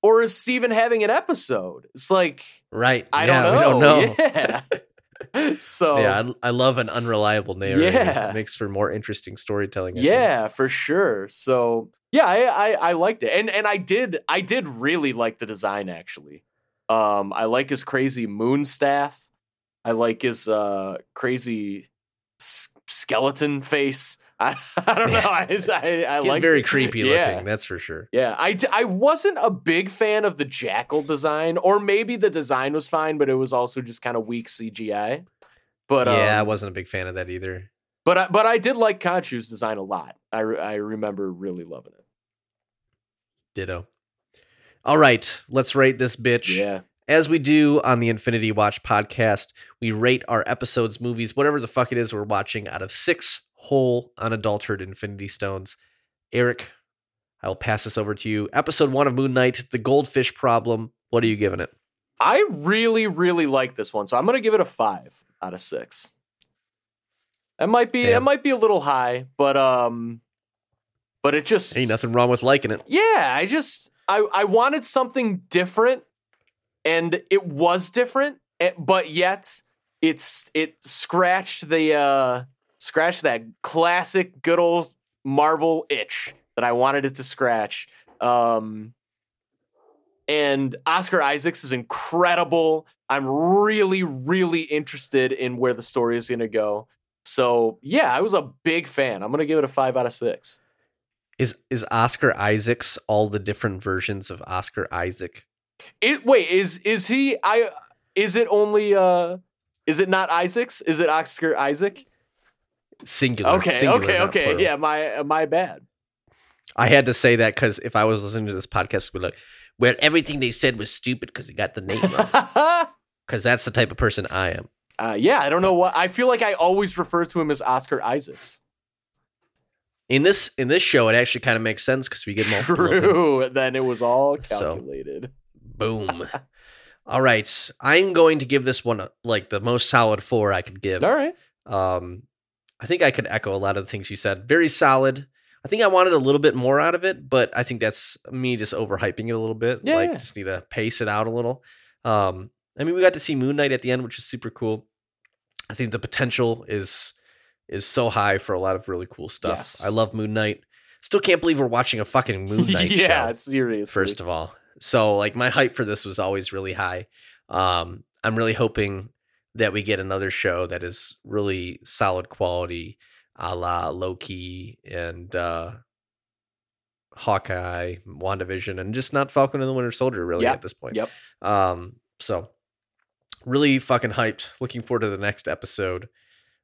or is Steven having an episode? It's like Right? I yeah, don't know. Don't know. *laughs* Yeah. *laughs* so Yeah, I, I love an unreliable narrator. Yeah. It makes for more interesting storytelling. I think. yeah, for sure. So yeah, I, I I liked it, and and I did I did really like the design actually. Um, I like his crazy moon staff. I like his uh crazy s- skeleton face. *laughs* I, I don't know. I, I, I like very creepy Yeah. looking, that's for sure. Yeah, I, I wasn't a big fan of the jackal design, or maybe the design was fine, but it was also just kind of weak CGI. But yeah, I um, wasn't a big fan of that either. but I, but I did like Khonshu's design a lot. I re- I remember really loving it. Ditto. All right, let's rate this bitch. Yeah, As we do on the Infinity Watch podcast, we rate our episodes, movies, whatever the fuck it is we're watching out of six whole unadulterated Infinity Stones. Erik, I will pass this over to you. Episode one of Moon Knight, The Goldfish Problem. What are you giving it? I really really like this one, so I'm gonna give it a five out of six. It might be it might be a little high, but um, but it just Ain't nothing wrong with liking it. Yeah, I just I I wanted something different, and it was different, eh, but yet it's it scratched the uh scratched that classic good old Marvel itch that I wanted it to scratch. Um and Oscar Isaacs is incredible. I'm really, really interested in where the story is going to go. So yeah, I was a big fan. I'm going to give it a five out of six. Is is Oscar Isaacs all the different versions of Oscar Isaac? It wait is is he I is it only uh is it not Isaacs? Is it Oscar Isaac? Singular. Okay, singular, okay, okay. plural. Yeah, my uh, my bad. I had to say that because if I was listening to this podcast, I'd be like, well, everything they said was stupid because they got the name wrong. *laughs* uh, Because that's the type of person I am. yeah, I don't know what I feel like I always refer to him as Oscar Isaacs. In this in this show, it actually kind of makes sense because we get multiple. True. *laughs* Then it was all So- calculated. Boom. *laughs* All right, I'm going to give this one like the most solid four I could give. All right. Um, I think I could echo a lot of the things you said. Very solid. I think I wanted a little bit more out of it, but I think that's me just overhyping it a little bit. Yeah, like yeah. just need to pace it out a little. Um, I mean, we got to see Moon Knight at the end, which is super cool. I think the potential is is so high for a lot of really cool stuff. Yes. I love Moon Knight. Still can't believe we're watching a fucking *laughs* Moon Knight show. yeah, show seriously. first of all. So like my hype for this was always really high. Um, I'm really hoping that we get another show that is really solid quality, a la Loki and uh, Hawkeye, WandaVision, and just not Falcon and the Winter Soldier really Yep, at this point. yep. Um, so really fucking hyped. Looking forward to the next episode.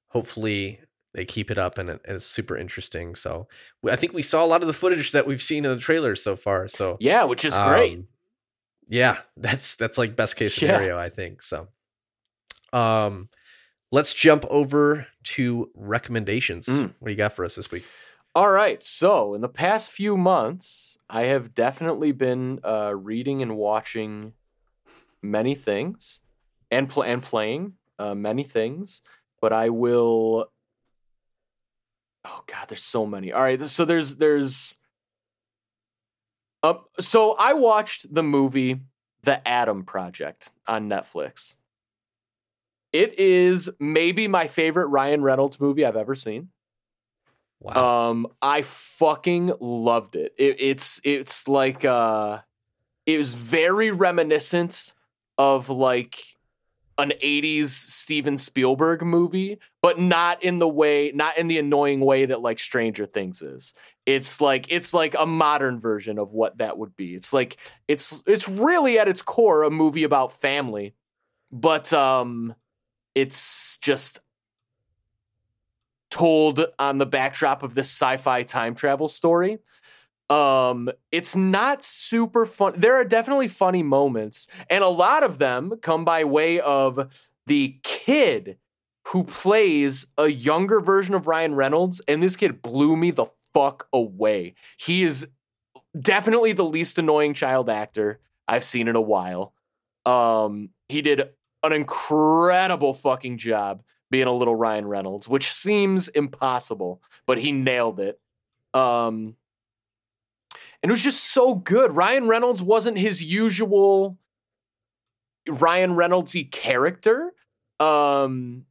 Hopefully they keep it up and, it, and it's super interesting. So I think we saw a lot of the footage that we've seen in the trailers so far. So yeah, which is great. um, yeah, that's that's like best case Yeah. scenario, I think. So, um, let's jump over to recommendations. Mm. What do you got for us this week? All right. So, in the past few months, I have definitely been uh, reading and watching many things and pl- and playing uh, many things, but I will Oh god, there's so many. All right, so there's there's Uh, so I watched the movie The Adam Project on Netflix. It is maybe my favorite Ryan Reynolds movie I've ever seen. Wow, Um, I fucking loved it. it. It's it's like uh, it was very reminiscent of like an '80s Steven Spielberg movie, but not in the way, not in the annoying way that like Stranger Things is. It's like it's like a modern version of what that would be. It's like it's it's really at its core a movie about family, but um, it's just told on the backdrop of this sci-fi time travel story. Um, it's not super fun. There are definitely funny moments, and a lot of them come by way of the kid who plays a younger version of Ryan Reynolds, and this kid blew me the fuck away. He is definitely the least annoying child actor I've seen in a while. Um, he did an incredible fucking job being a little Ryan Reynolds, which seems impossible, but he nailed it. Um, and it was just so good. Ryan Reynolds wasn't his usual Ryan Reynoldsy character. Um,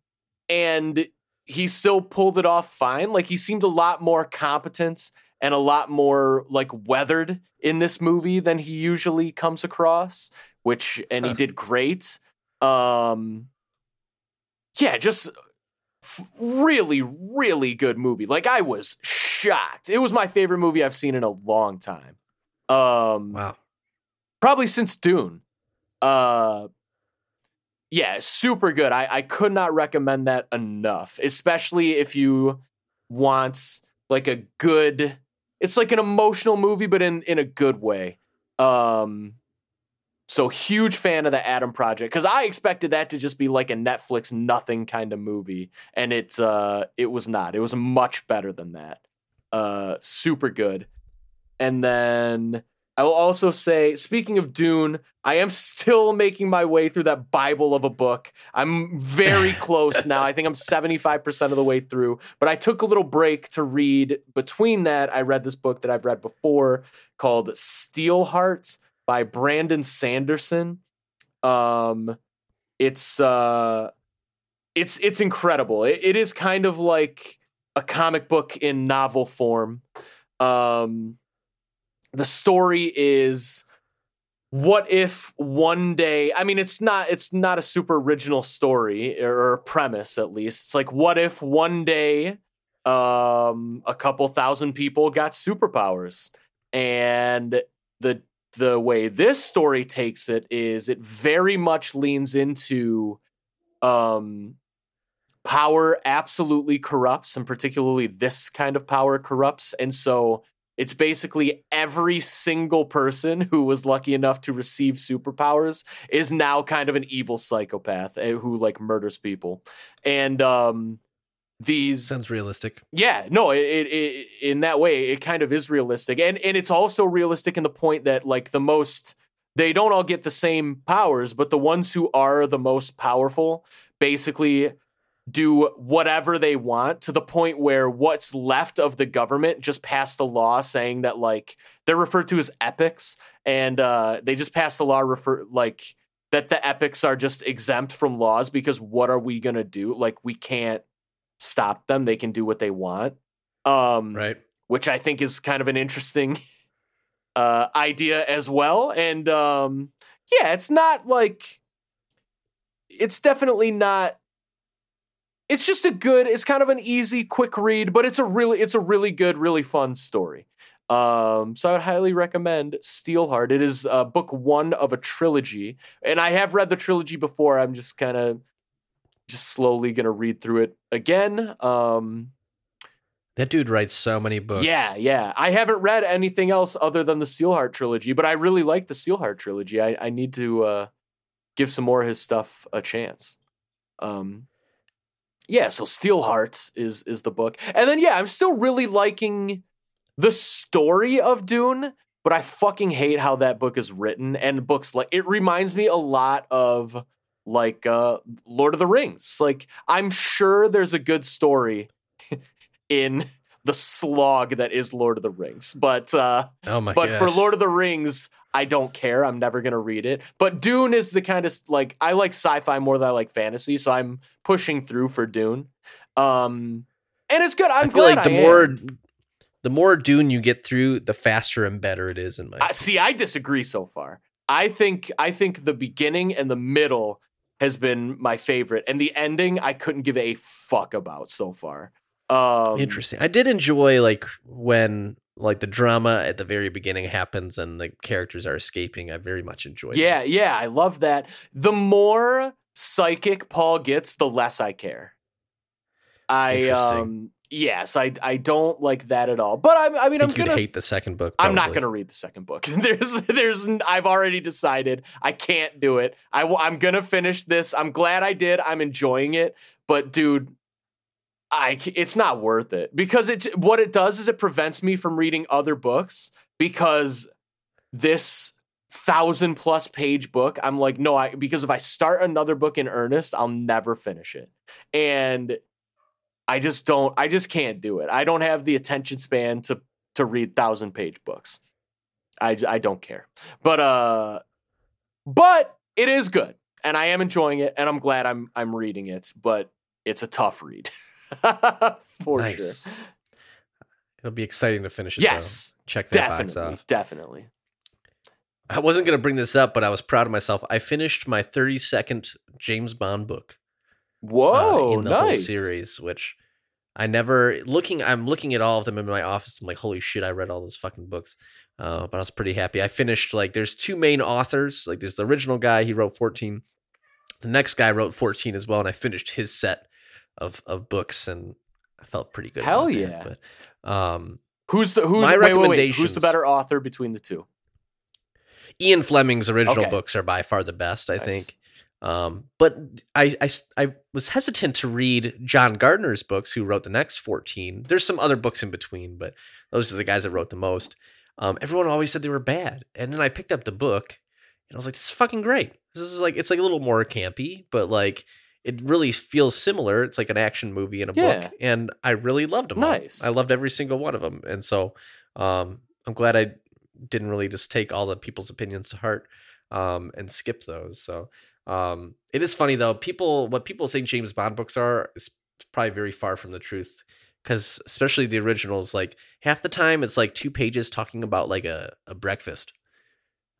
and he still pulled it off fine. Like he seemed a lot more competent and a lot more like weathered in this movie than he usually comes across, which and he did great. Um yeah, just really, really good movie. Like I was shocked. It was my favorite movie I've seen in a long time. Um, Wow. probably since Dune. Uh, yeah, super good. I I could not recommend that enough, especially if you want like a good. It's like an emotional movie, but in in a good way. Um, so huge fan of the Adam Project because I expected that to just be like a Netflix nothing kind of movie, and it's uh it was not. It was much better than that. Uh, super good. And then I will also say, speaking of Dune, I am still making my way through that Bible of a book. I'm very *laughs* close now. I think I'm 75% of the way through, but I took a little break to read. Between that, I read this book that I've read before called Steelheart by Brandon Sanderson. Um, it's uh, it's it's incredible. It, it is kind of like a comic book in novel form. Um, the story is what if one day i mean it's not it's not a super original story or premise at least it's like what if one day um a couple thousand people got superpowers and the the way this story takes it is it very much leans into um power absolutely corrupts and particularly this kind of power corrupts and so it's basically every single person who was lucky enough to receive superpowers is now kind of an evil psychopath eh, who like murders people. And um these Sounds realistic. yeah, no, it, it, it in that way it kind of is realistic, and and it's also realistic in the point that like the most they don't all get the same powers, but the ones who are the most powerful basically do whatever they want to the point where what's left of the government just passed a law saying that like they're referred to as epics, and uh, they just passed a law refer like that the epics are just exempt from laws because what are we gonna do? Like we can't stop them. They can do what they want. Um, Right. which I think is kind of an interesting *laughs* uh, idea as well. And um, yeah, it's not like it's definitely not. It's just a good. It's kind of an easy, quick read, but it's a really, it's a really good, really fun story. Um, so I would highly recommend Steelheart. It is uh, book one of a trilogy, and I have read the trilogy before. I'm just kind of just slowly gonna read through it again. Um, That dude writes so many books. yeah, yeah. I haven't read anything else other than the Steelheart trilogy, but I really like the Steelheart trilogy. I, I need to uh, give some more of his stuff a chance. Um, yeah, so Steelheart is is the book, and then yeah, I'm still really liking the story of Dune, but I fucking hate how that book is written. And books like it reminds me a lot of like uh, Lord of the Rings. Like I'm sure there's a good story *laughs* in the slog that is Lord of the Rings. But uh Oh my but gosh. for Lord of the Rings, I don't care. I'm never gonna read it. But Dune is the kind of like I like sci-fi more than I like fantasy, so I'm pushing through for Dune. Um and it's good. I'm I feel glad like the I am. more the more Dune you get through, the faster and better it is in my I, see, I disagree so far. I think I think the beginning and the middle has been my favorite, and the ending I couldn't give a fuck about so far. Um, Interesting. I did enjoy like when like the drama at the very beginning happens and the characters are escaping. I very much enjoyed. that. Yeah, yeah, I love that. The more psychic Paul gets, the less I care. I um yes, I I don't like that at all. But I, I mean, I I'm you'd gonna hate the second book. I'm not going to read the second book. *laughs* There's, there's, I've already decided I can't do it. I, am going to finish this. I'm glad I did. I'm enjoying it, but dude, I, it's not worth it because it, what it does is it prevents me from reading other books because this thousand plus page book, I'm like, no, I, because if I start another book in earnest, I'll never finish it. And I just don't, I just can't do it. I don't have the attention span to to read thousand page books. I I don't care. But uh but it is good and I am enjoying it and I'm glad I'm I'm reading it, but it's a tough read. *laughs* For nice. sure. It'll be exciting to finish it. though. Yes. check that box Definitely. off. Definitely. I wasn't gonna bring this up, but I was proud of myself. I finished my 30 second James Bond book. Whoa, in the nice whole series, which I never looking. I'm looking at all of them in my office. I'm like, holy shit, I read all those fucking books. Uh, but I was pretty happy. I finished like there's two main authors. Like there's the original guy, he wrote 14. The next guy wrote 14 as well, and I finished his set of of books, and I felt pretty good. Hell about that. yeah. But um, Who's the who's My wait, wait, wait, Who's the better author between the two? Ian Fleming's original Okay. books are by far the best, I Nice. think. Um, but i i was hesitant to read John Gardner's books, who wrote the next 14. There's some other books in between, but those are the guys that wrote the most. Um, everyone always said they were bad. And then I picked up the book and I was like, this is fucking great. This is like, it's like a little more campy, but like, it really feels similar. It's like an action movie in a Yeah. book. And I really loved them. all. Nice. I loved every single one of them. And so um, I'm glad I didn't really just take all the people's opinions to heart um, and skip those. So um, it is funny though. People, what people think James Bond books are is probably very far from the truth. Because especially the originals, like half the time it's like two pages talking about like a, a breakfast.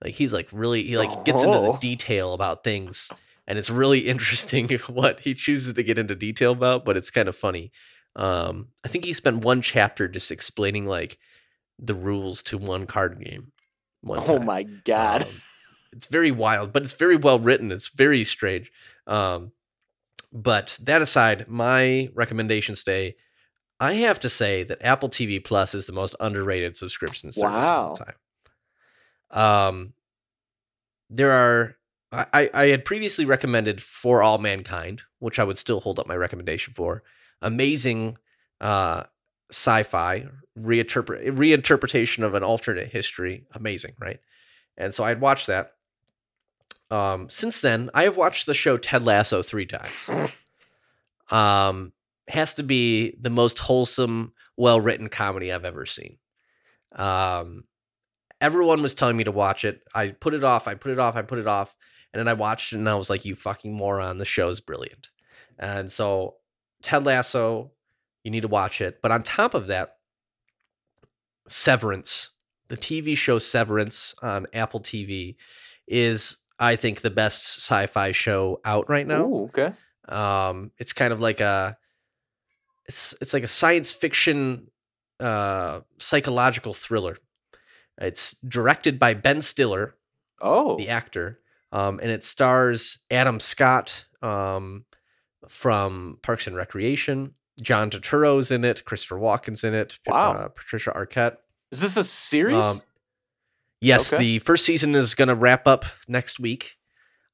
Like he's like really he like gets into the Oh. detail about things, and it's really *laughs* interesting what he chooses to get into detail about. But it's kind of funny. Um, I think he spent one chapter just explaining like the rules to one card game. One Oh time. my god. Um, it's very wild, but it's very well written. It's very strange. Um, but that aside, my recommendation today, I have to say that Apple TV Plus is the most underrated subscription service of all time. Um, there are. I, I- I had previously recommended For All Mankind, which I would still hold up my recommendation for. Amazing uh, sci-fi reinterpret reinterpretation of an alternate history. Amazing, right? And so I'd watched that. Um, since then, I have watched the show Ted Lasso three times. *laughs* um, has to be the most wholesome, well written comedy I've ever seen. Um, everyone was telling me to watch it. I put it off. I put it off. I put it off, and then I watched it, and I was like, "You fucking moron! The show is brilliant." And so, Ted Lasso, you need to watch it. But on top of that, Severance, the TV show Severance on Apple TV, is I think the best sci-fi show out right now. Ooh, okay. Um, it's kind of like a it's it's like a science fiction uh psychological thriller. It's directed by Ben Stiller, Oh. the actor, um, and it stars Adam Scott um, from Parks and Recreation. John Turturro's in it. Christopher Walken's in it. Wow. Uh, Patricia Arquette. Is this a series? Um, Yes, Okay. the first season is going to wrap up next week.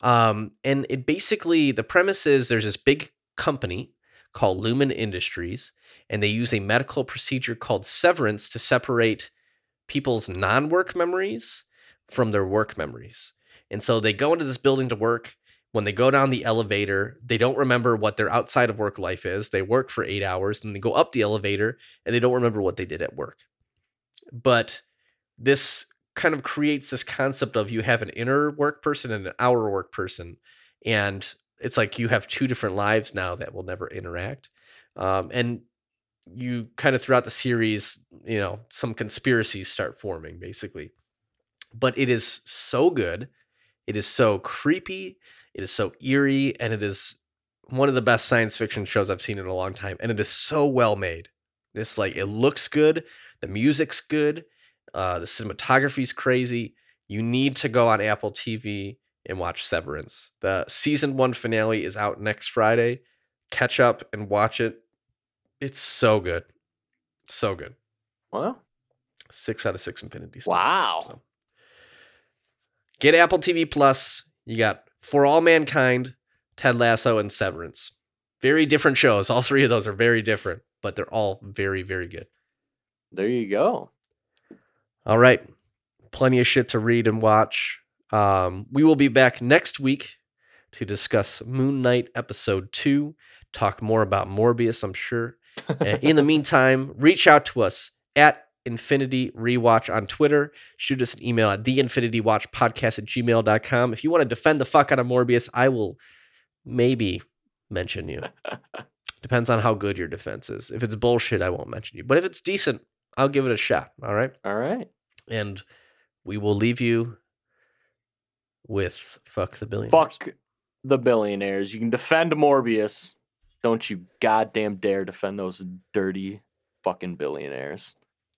Um, and it basically, the premise is there's this big company called Lumon Industries, and they use a medical procedure called severance to separate people's non work memories from their work memories. And so they go into this building to work. When they go down the elevator, they don't remember what their outside of work life is. They work for eight hours, and they go up the elevator, and they don't remember what they did at work. But this kind of creates this concept of you have an inner work person and an outer work person and it's like you have two different lives now that will never interact. Um, and you kind of throughout the series you know some conspiracies start forming basically. But it is so good it is so creepy it is so eerie and it is one of the best science fiction shows i've seen in a long time and it is so well made. It's like it looks good the music's good uh, the cinematography's crazy. You need to go on Apple TV and watch Severance. The season one finale is out next Friday. Catch up and watch it. It's so good. So good. well, Six out of six Infinity Stones. wow. So, get Apple TV Plus. You got For All Mankind, Ted Lasso, and Severance. Very different shows. All three of those are very different, but they're all very, very good. There you go. All right. Plenty of shit to read and watch. Um, we will be back next week to discuss Moon Knight episode two, talk more about Morbius, I'm sure. *laughs* In the meantime, reach out to us at Infinity Rewatch on Twitter. Shoot us an email at the Infinity Watch Podcast at gmail.com. If you want to defend the fuck out of Morbius, I will maybe mention you. *laughs* Depends on how good your defense is. If it's bullshit, I won't mention you. But if it's decent, I'll give it a shot. All right All right. and we will leave you with fuck the billion. Fuck the billionaires. You can defend Morbius. Don't you goddamn dare defend those dirty fucking billionaires.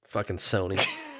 Fucking Sony. *laughs*